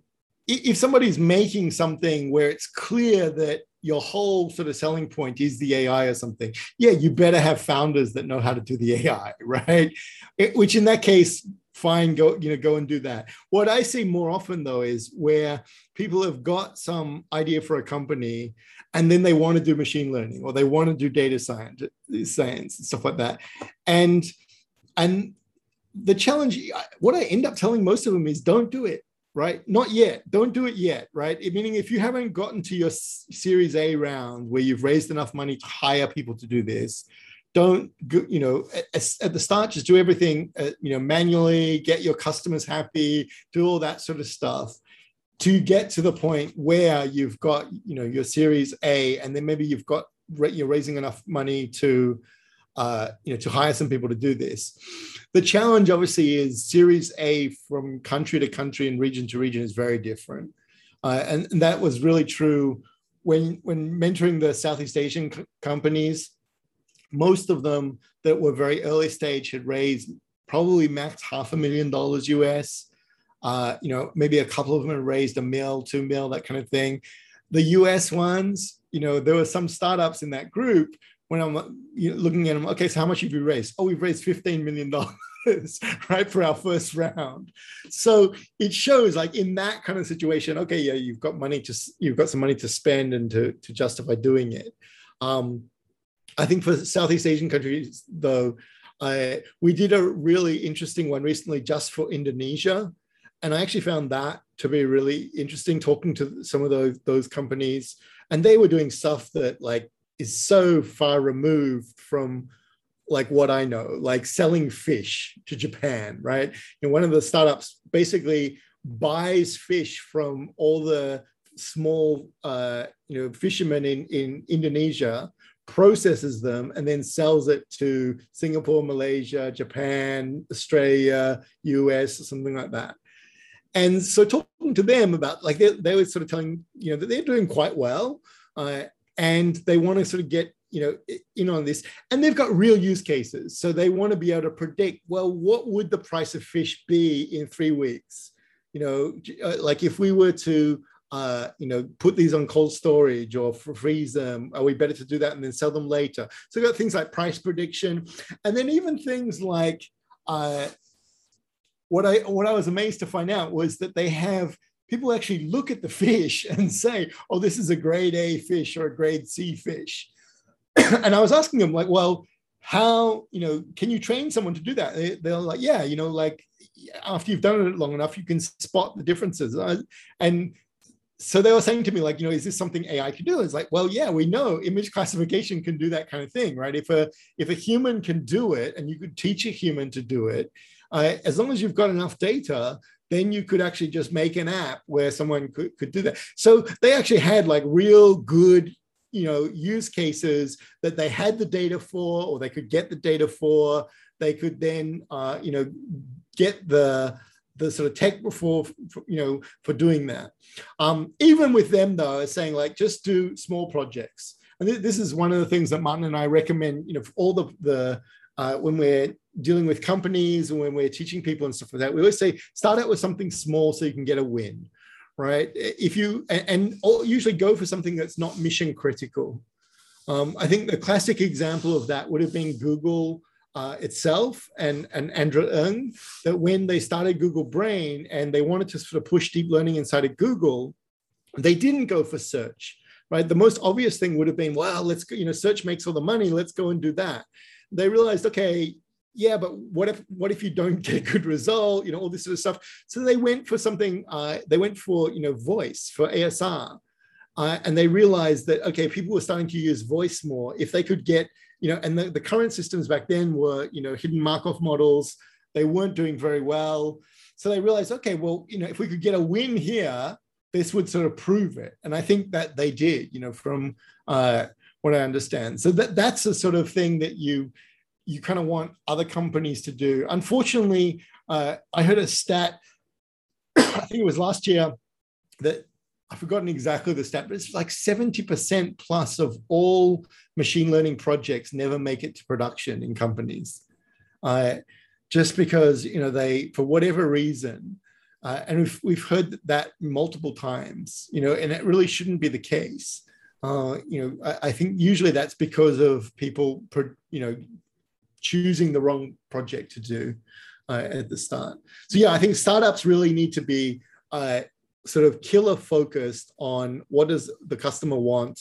if somebody's making something where it's clear that your whole sort of selling point is the AI or something, yeah, you better have founders that know how to do the AI, [LAUGHS] right? It, which in that case, fine, go, you know, go and do that. What I see more often though is where people have got some idea for a company and then they want to do machine learning or they want to do data science, science and stuff like that. And and the challenge, what I end up telling most of them is don't do it right? Not yet. Don't do it yet, right? Meaning, if you haven't gotten to your Series A round where you've raised enough money to hire people to do this, don't you know at, at the start just do everything uh, you know manually get your customers happy do all that sort of stuff to get to the point where you've got you know your series a and then maybe you've got you're raising enough money to uh, you know to hire some people to do this the challenge obviously is Series A from country to country and region to region is very different. Uh, and, and, that was really true when, when mentoring the Southeast Asian co- companies. Most of them that were very early stage had raised probably max half a million dollars US. Uh, you know, maybe a couple of them had raised a mil, two mil, that kind of thing. The US ones, you know, there were some startups in that group when I'm you know, looking at them, okay, so how much have you raised? Oh, we've raised $15 million, [LAUGHS] right, for our first round. So it shows like in that kind of situation, okay, yeah, you've got money to, you've got some money to spend and to, to justify doing it. Um, I think for Southeast Asian countries, though, uh, we did a really interesting one recently just for Indonesia. And I actually found that to be really interesting talking to some of those, those companies. And they were doing stuff that like is so far removed from like what I know, like selling fish to Japan, right? And one of the startups basically buys fish from all the small, uh, you know, fishermen in, in Indonesia, processes them, and then sells it to Singapore, Malaysia, Japan, Australia, US, something like that. And so talking to them about like they, they were sort of telling, you know, that they're doing quite well. Uh, and they want to sort of get you know in on this. And they've got real use cases. So they want to be able to predict well what would the price of fish be in three weeks? You know uh, like if we were to uh, you know put these on cold storage or freeze them are we better to do that and then sell them later? So we've got things like price prediction. And then even things like uh, what i what i was amazed to find out was that they have people actually look at the [LAUGHS] fish and say, oh, this is a grade A fish or a grade C fish. [CLEARS THROAT] and I was asking them, like, well, how, you know, can you train someone to do that? They, they're like, yeah, you know, like after you've done it long enough, you can spot the differences. And so they were saying to me, like, you know, is this something AI can do? It's like, well, yeah, we know image classification can do that kind of thing, right? If a if a human can do it, and you could teach a human to do it, uh, as long as you've got enough data, then you could actually just make an app where someone could, could do that. So they actually had like real good, you know, use cases that they had the data for, or they could get the data for. They could then, uh, you know, get the the sort of tech before, you know, for doing that. Um, even with them though, saying like just do small projects. And this is one of the things that Martin and I recommend, you know, for all the the uh, when we're dealing with companies and when we're teaching people and stuff like that, we always say start out with something small so you can get a win, right? If you and, and usually go for something that's not mission critical. Um, I think the classic example of that would have been Google uh, itself and, and Andrew Ng, that when they started Google Brain and they wanted to sort of push deep learning inside of Google, they didn't go for search, right? The most obvious thing would have been, well, let's go, you know, search makes all the money, let's go and do that they realized, okay, yeah, but what if what if you don't [LAUGHS] get a good result? You know, all this sort of stuff. So they went for something. Uh, they went for you know voice for ASR, uh, and they realized that okay, people were starting to use voice more. If they could get you know, and the, the current systems back then were, you know, hidden Markov models. They weren't doing very well. So they realized, okay, well, you know, if we could get a win here, this would sort of prove it. And I think that they did, you know, from uh, what I understand. So that that's the sort of thing that you you kind of want other companies to do. Unfortunately, uh, I heard a stat, [COUGHS] I think it was last year, that I've forgotten exactly the stat, but it's like 70% plus of all machine learning projects never make it to production in companies. Uh, just because, you know, they, for whatever reason, uh, and we've, we've heard that multiple times, you know, and it really shouldn't be the case. Uh, you know, I, I, think usually that's because of people, you know, choosing the wrong project to do uh, at the start. So yeah, I think startups really need to be uh, sort of killer focused on what does the customer want,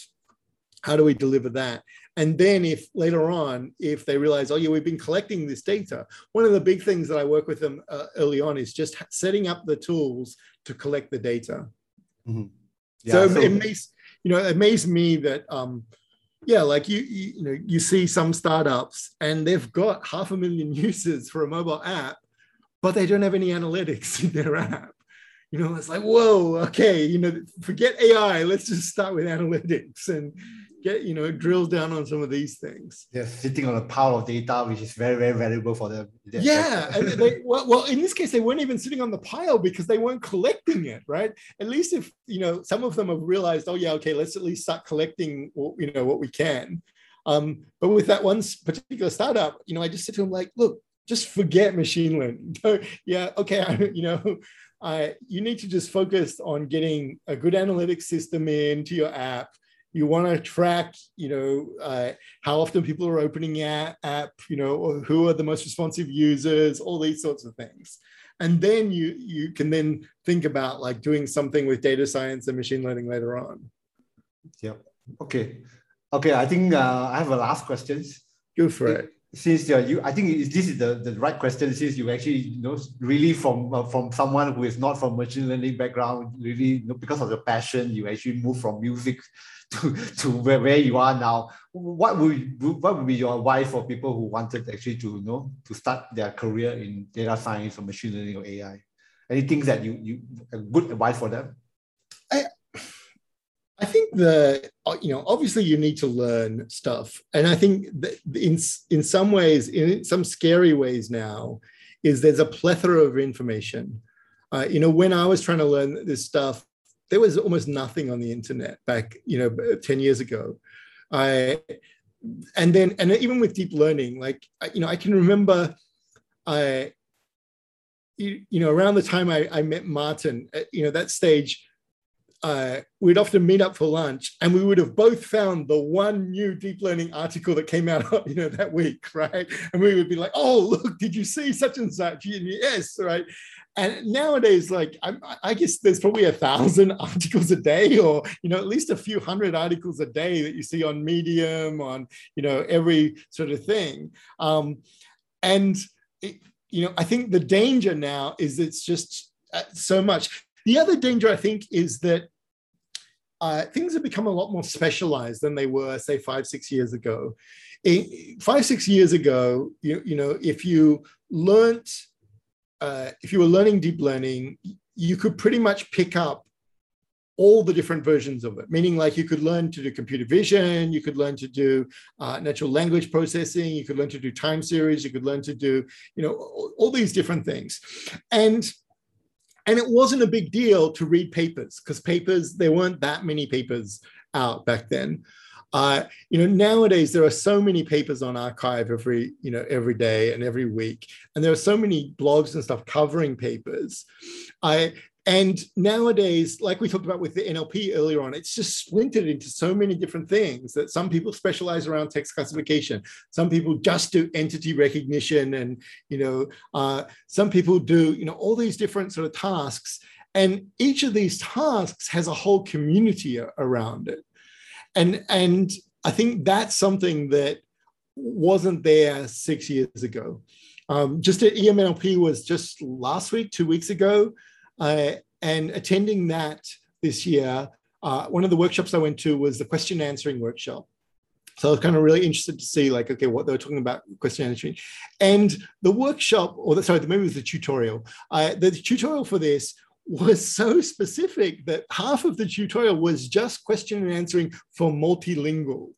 how do we deliver that, and then if later on, if they realize, oh yeah, we've been collecting this data, one of the big things that I work with them uh, early on is just setting up the tools to collect the data. Mm-hmm. Yeah, so, so, it makes you know it amazed me that um, yeah, like you, you, you know, you see some startups and they've got half a million [LAUGHS] users for a mobile app, but they don't have any analytics in their app. You know, it's like, whoa, okay, you know, forget AI. Let's just start with analytics and get, you know, drills down on some of these things. They're sitting on a pile of data, which is very, very valuable for them. Yeah. and they, well, well, in this case, they weren't even sitting on the pile because they weren't collecting it, right? At least if, you know, some of them have realized, oh, yeah, okay, let's at least start collecting, you know, what we can. Um, but with that one particular startup, you know, I just said to him, like, look, just forget machine learning. [LAUGHS] yeah, okay, [LAUGHS] I, you know, uh, you need to just focus on getting a good analytics system into your app. You want to track, you know, uh, how often people are opening your app, you know, who are the most responsive users, all these sorts of things. And then you you can then think about like doing something with data science and machine learning later on. Yep. Okay. Okay. I think uh, I have a last question. Go for it since uh, you, I think this is the, the right question. Since you actually, you know, really from uh, from someone who is not from machine learning background, really, you know, because of your passion, you actually move from music [LAUGHS] to, to where, where you are now. What would what would be your advice for people who wanted actually to you know to start their career in data science or machine learning or AI? Any things that you you a good advice for them? The uh, you know obviously you need to learn stuff, and I think that in in some ways, in some scary ways now, is there's a plethora of information. Uh, you know, when I was trying to learn this stuff, there was almost nothing on the internet back you know ten years ago. I and then and even with deep learning, like you know, I can remember I you, you know around the time I, I met Martin, uh, you know that stage uh, we'd often meet up for lunch and we would have both found the one new deep learning article that came out [LAUGHS] you know that week right? And we would be like oh look did you see such and such? And yes right? And nowadays like I, I guess there's probably a thousand [LAUGHS] articles a day or you know at least a few hundred articles a day that you see on medium on you know every sort of thing. Um, and it, you know i think the danger now is it's just uh, so much the other danger, I think, is that uh, things have become a lot more specialized than they were, say, five, six years ago. five, six years ago, you, you know, if you learned, uh, if you were learning deep learning, you could pretty much pick up all the different versions of it, meaning like you could learn to do computer vision, you could learn to do uh, natural language processing, you could learn to do time series, you could learn to do, you know, all, all these different things. And and it wasn't a big deal to read papers because papers there weren't that many papers out back then. Uh, you know nowadays there are so many papers on arXiv every you know every day and every week and there are so many blogs and stuff covering papers. I and nowadays, like we talked about with the NLP earlier on, it's just splintered into so many different things that some people specialize around text classification. Some people just do entity recognition, and you know, uh, some people do you know all these different sort of tasks. And each of these tasks has a whole community around it. And and I think that's something that wasn't there six years ago. Um, just at EMNLP was just last week, two weeks ago. Uh, and attending that this year, uh, one of the workshops I went to was the question answering workshop. So I was kind of really interested to see, like, okay, what they were talking about question answering, and the workshop, or the, sorry, maybe it was the tutorial. Uh, the tutorial for this was so specific that half of the tutorial was just question and answering for multilingual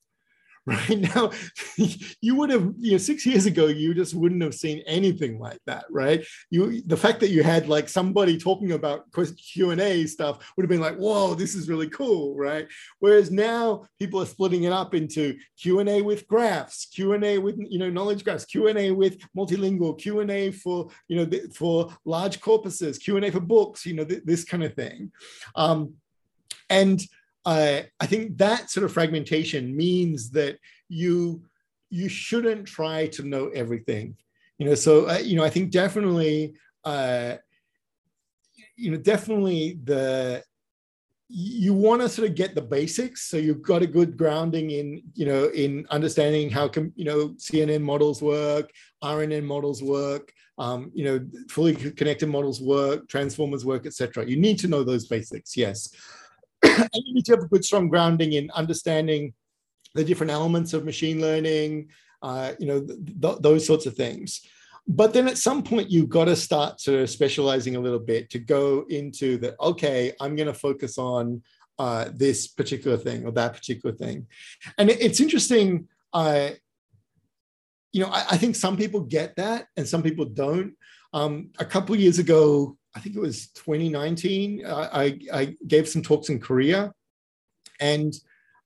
[LAUGHS] right now [LAUGHS] you would have you know six years ago you just wouldn't have seen anything like that right? You the fact that you had like somebody talking about q&a stuff would have been like whoa this is really cool right? Whereas now people are splitting it up into q&a with graphs q&a with you know knowledge graphs q&a with multilingual q&a for you know for large corpuses q&a for books you know this kind of thing. Um, and uh, I think that sort of fragmentation means that you you shouldn't try to know everything. You know, so uh, you know, I think definitely, uh, you know, definitely the you want to sort of get the basics. So you've got a good grounding in you know in understanding how com, you know cnn models work rnn models work um, you know fully connected models work transformers work etc you need to know those basics yes and you need to have a good, strong grounding in understanding the different elements of machine learning, uh, you know, th- th- those sorts of things. But then at some point, you've got to start sort of specializing a little bit to go into that, okay, I'm going to focus on uh, this particular thing or that particular thing. And it, it's interesting. Uh, you know, I, I, think some people get that and some people don't. Um, a couple years ago, I think it was 2019. Uh, I, I gave some talks in Korea, and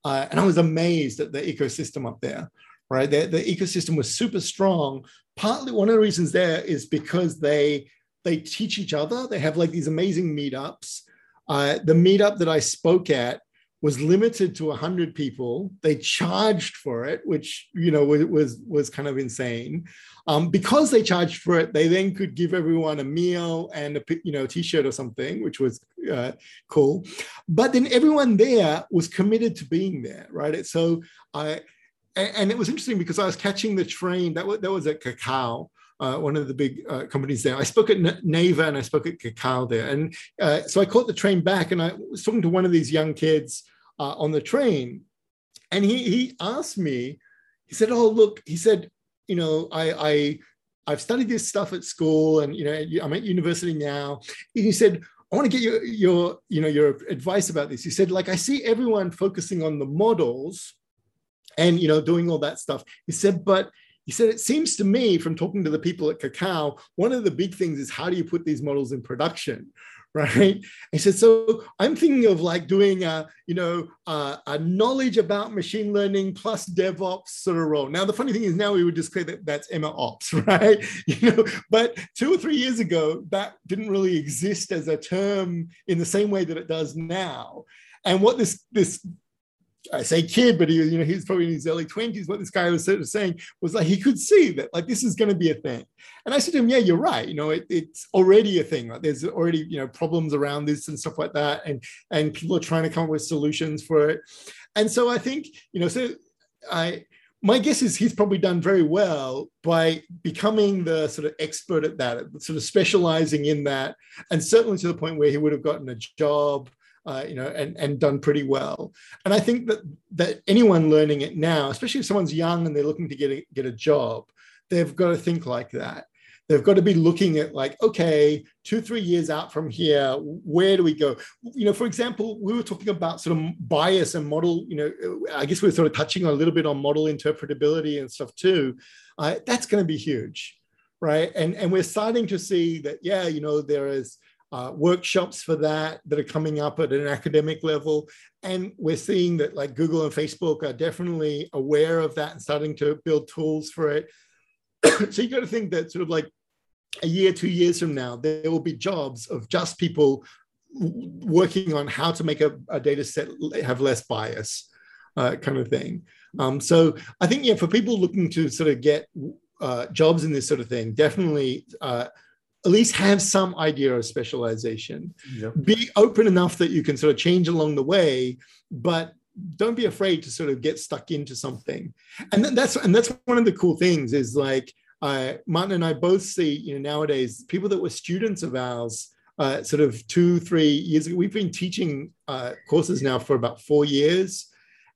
uh, and I was amazed at the ecosystem up there. Right, the, the ecosystem was super strong. Partly one of the reasons there is because they they teach each other. They have like these amazing meetups. Uh, the meetup that I spoke at was limited to 100 people they charged for it which you know was was kind of insane um, because they charged for it they then could give everyone a meal and a you know t-shirt or something which was uh, cool but then everyone there was committed to being there right so i and it was interesting because i was catching the train that was, that was at kakao uh, one of the big uh, companies there. I spoke at Naver and I spoke at Kakao there. And uh, so I caught the train back and I was talking to one of these young kids uh, on the train. And he, he asked me, he said, Oh, look, he said, you know, I, I, I've studied this stuff at school and, you know, I'm at university now. And he said, I want to get your, your, you know, your advice about this. He said, like, I see everyone focusing on the models and, you know, doing all that stuff. He said, but he said, it seems to me from talking to the people at Kakao, one of the big things is how do you put these models in production, [LAUGHS] right? He said, so I'm thinking of like doing a, you know, a, a, knowledge about machine learning plus DevOps sort of role. Now, the funny thing is now we would just say that that's ML Ops, [LAUGHS] right? You know, but two or three years ago, that didn't really exist as a term in the same way that it does now. And what this this I say kid, but he, you know, he's probably in his early 20s. What this guy was sort of saying was like he could see that like this is going to be a thing. And I said to him, Yeah, you're right. You know, it, it's already a thing. Like there's already, you know, problems around this and stuff like that. And and people are trying to come up with solutions for it. And so I think, you know, so I my guess is he's probably done very well by becoming the sort of expert at that, sort of specializing in that, and certainly to the point where he would have gotten a job uh, you know, and, and done pretty well. And I think that that anyone learning it now, especially if someone's young and they're looking to get a, get a job, they've got to think like that. They've got to be looking at like, okay, two, three years out from here, where do we go? You know, for example, we were talking about sort of bias and model, you know, I guess we are sort of touching a little bit on model interpretability and stuff too. Uh, that's going to be huge, right? And, and we're starting to see that, yeah, you know, there is uh, workshops for that that are coming up at an academic level. And we're seeing that like Google and Facebook are definitely aware of that and starting to build tools for it. [COUGHS] so you got to think that sort of like a year, two years from now, there will be jobs of just people working on how to make a, a data set have less bias, uh, kind of thing. Um, so I think, yeah, for people looking to sort of get uh, jobs in this sort of thing, definitely uh, at least have some idea of specialization. Yep. Be open enough that you can sort of change along the way, but don't be afraid to sort of get stuck into something. And that's and that's one of the cool things is like uh, Martin and I both see, you know, nowadays people that were students of ours, uh, sort of two, three years ago. We've been teaching uh, courses now for about four years,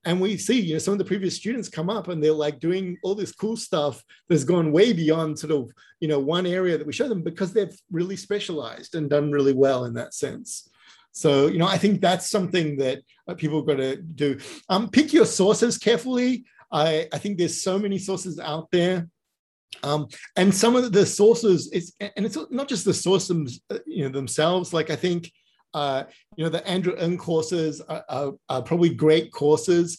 and we see you know some of the previous students come up and they're like doing all this cool stuff that's gone way beyond sort of you know one area that we show them because they've really specialized and done really well in that sense. So you know i think that's something that uh, people got to do. Um, pick your sources carefully. I, I think there's so many sources out there. Um, and some of the sources it's and it's not just the sources uh, you know themselves. Like i think uh, you know, the Andrew Ng courses are, are, are, probably great courses.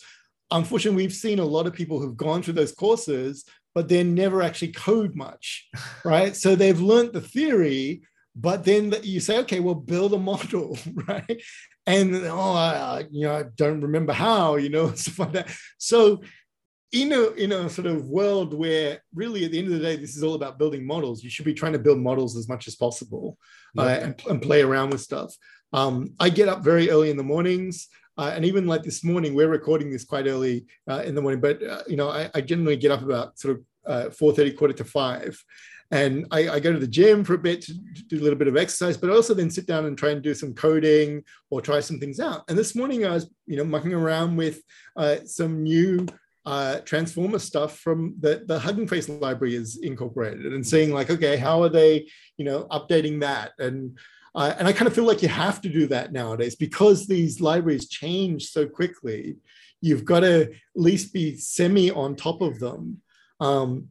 Unfortunately, we've seen a lot of people who've gone through those courses, but they never actually code much, [LAUGHS] right? so they've learned the theory, but then you say, okay, well, build a model, [LAUGHS] right? And oh, I, you know, I don't remember how, you know, [LAUGHS] stuff like that. So in a in a sort of world where really at the end of the day this is all about building models you should be trying to build models as much as possible uh, and, and, play around with stuff um, I get up very early in the mornings. Uh, and even like this morning, we're recording this quite early uh, in the morning, but uh, you know, I, I, generally get up about sort of uh, 4.30, quarter to five. And I, I, go to the gym for a bit to do a little bit of exercise, but I also then sit down and try and do some coding or try some things out. And this morning I was, you know, mucking around with uh, some new uh, transformer stuff from the, the Hugging Face library is incorporated and seeing like, okay, how are they, you know, updating that? And uh, and I kind of feel like you have to do that nowadays because these libraries change so quickly. You've got to at least be semi on top of them. Um,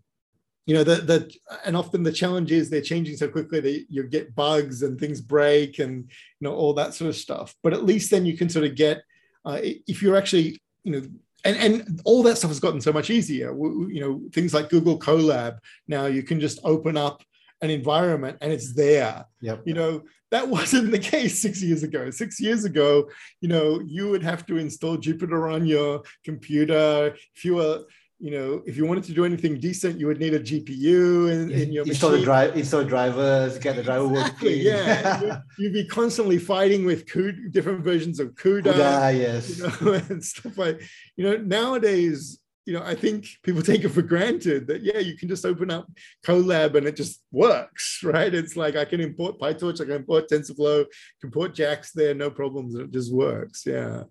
you know, that that and often the challenge is they're changing so quickly that you get bugs and things break and you know all that sort of stuff. But at least then you can sort of get uh, if you're actually you know and and all that stuff has gotten so much easier. You know, things like Google Colab now you can just open up an environment and it's there. Yep. You know, that wasn't the case six years ago. Six years ago, you know, you would have to install Jupyter on your computer. If you were, you know, if you wanted to do anything decent, you would need a GPU in, in your install machine. the drive, install drivers, get the driver exactly, working. Yeah, [LAUGHS] you'd, you'd, be constantly fighting with CUDA, different versions of CUDA, CUDA yes, you know, [LAUGHS] and stuff like. You know, nowadays you know, I think people [LAUGHS] take it for granted that yeah, you can just open up Colab and it just works, [LAUGHS] right? It's like I can import PyTorch, I can import TensorFlow, can import JAX there, no problems. It just works. Yeah.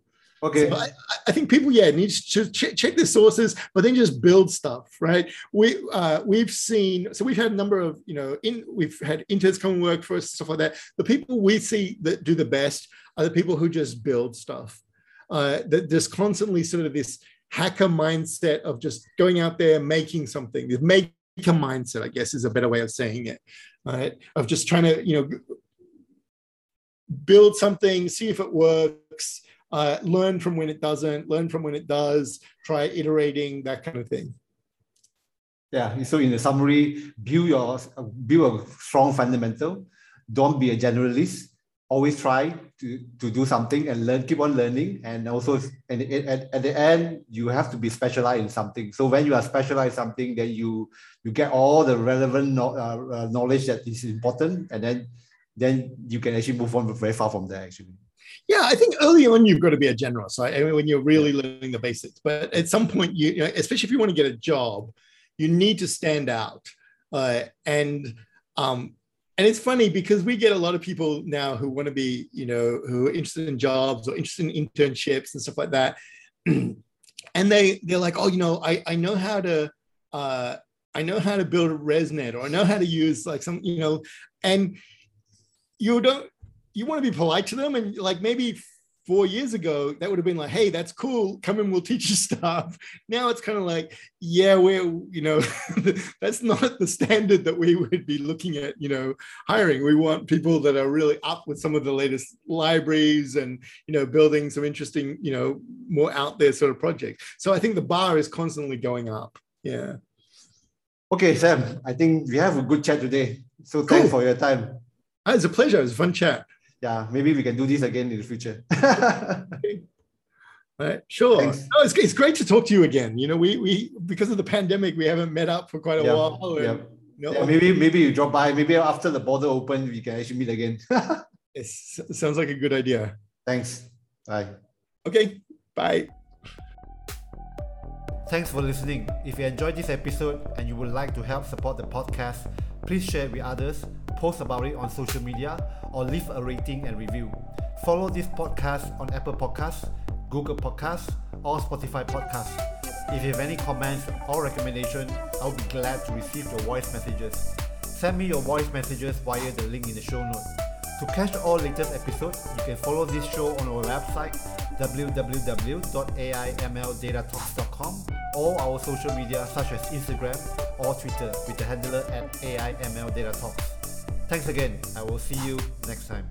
Okay. So I, I, think people, yeah, need to check, check the sources, but then just build stuff, right? We uh, we've seen, so we've had a number of, you know, in we've had interns come and work for us, stuff like that. The people we see that do the best are the people who just build stuff. Uh, that there's constantly sort of this hacker mindset of just going out there making something. The maker mindset, I guess, is a better way of saying it. Right? Of just trying to, you know, build something, see if it works, uh, learn from when it doesn't, learn from when it does, try iterating, that kind of thing. Yeah. So in the summary, build your build a strong fundamental. Don't be a generalist always try to, to do something and learn, keep on learning. And also, and at, at the end, you have to be specialized in something. So when you are specialized something, then you you get all the relevant no, uh, uh, knowledge that is important, and then then you can actually move on very far from there. Actually. Yeah, I think early on you've got to be a generalist, right? I mean, when you're really learning the basics. But at some point, you, you know, especially if you want to get a job, you need to stand out. Uh, and um, and it's funny because we get a lot of people now who want to be, you know, who are interested in jobs or interested in internships and stuff like that. [CLEARS THROAT] and they they're like, oh, you know, I, I know how to uh, I know how to build a ResNet or I know how to use like some, you know, and you don't you want to be polite to them and like maybe four years ago, that would have been like, hey, that's cool. Come and we'll teach you [LAUGHS] stuff. Now it's kind of like, yeah, we're, you know, [LAUGHS] that's not the standard that we would be looking at, you know, hiring. We want people that are really up with some of the latest libraries and, you know, building some interesting, you know, more out there sort of projects. So I think the bar is constantly going up. Yeah. Okay, Sam, I think we have a good chat today. So cool. thanks for your time. Oh, it's a pleasure. It was a fun chat yeah, maybe we can do this again in the future. right, sure. No, it's, it's great to talk to you again. You know, we we because of the pandemic, we haven't met up for quite a while. And, yeah. You know, yeah, maybe maybe you drop by. Maybe after the border open, we can actually meet again. [LAUGHS] it sounds like a good idea. Thanks. Bye. Okay. Bye. Thanks for listening. If you enjoyed this episode and you would like to help support the podcast, please share it with others, post about it on social media, or leave a rating and review. Follow this podcast on Apple Podcasts, Google Podcasts, or Spotify podcasts. If you have any comments or recommendation, I'll be glad to receive your voice messages. Send me your voice messages via the link in the show notes. To catch all latest episodes, you can follow this show on our website www.aimldatatalks.com or our social media such as Instagram or Twitter with the handler at AIMLDataTalks. Thanks again. I will see you next time.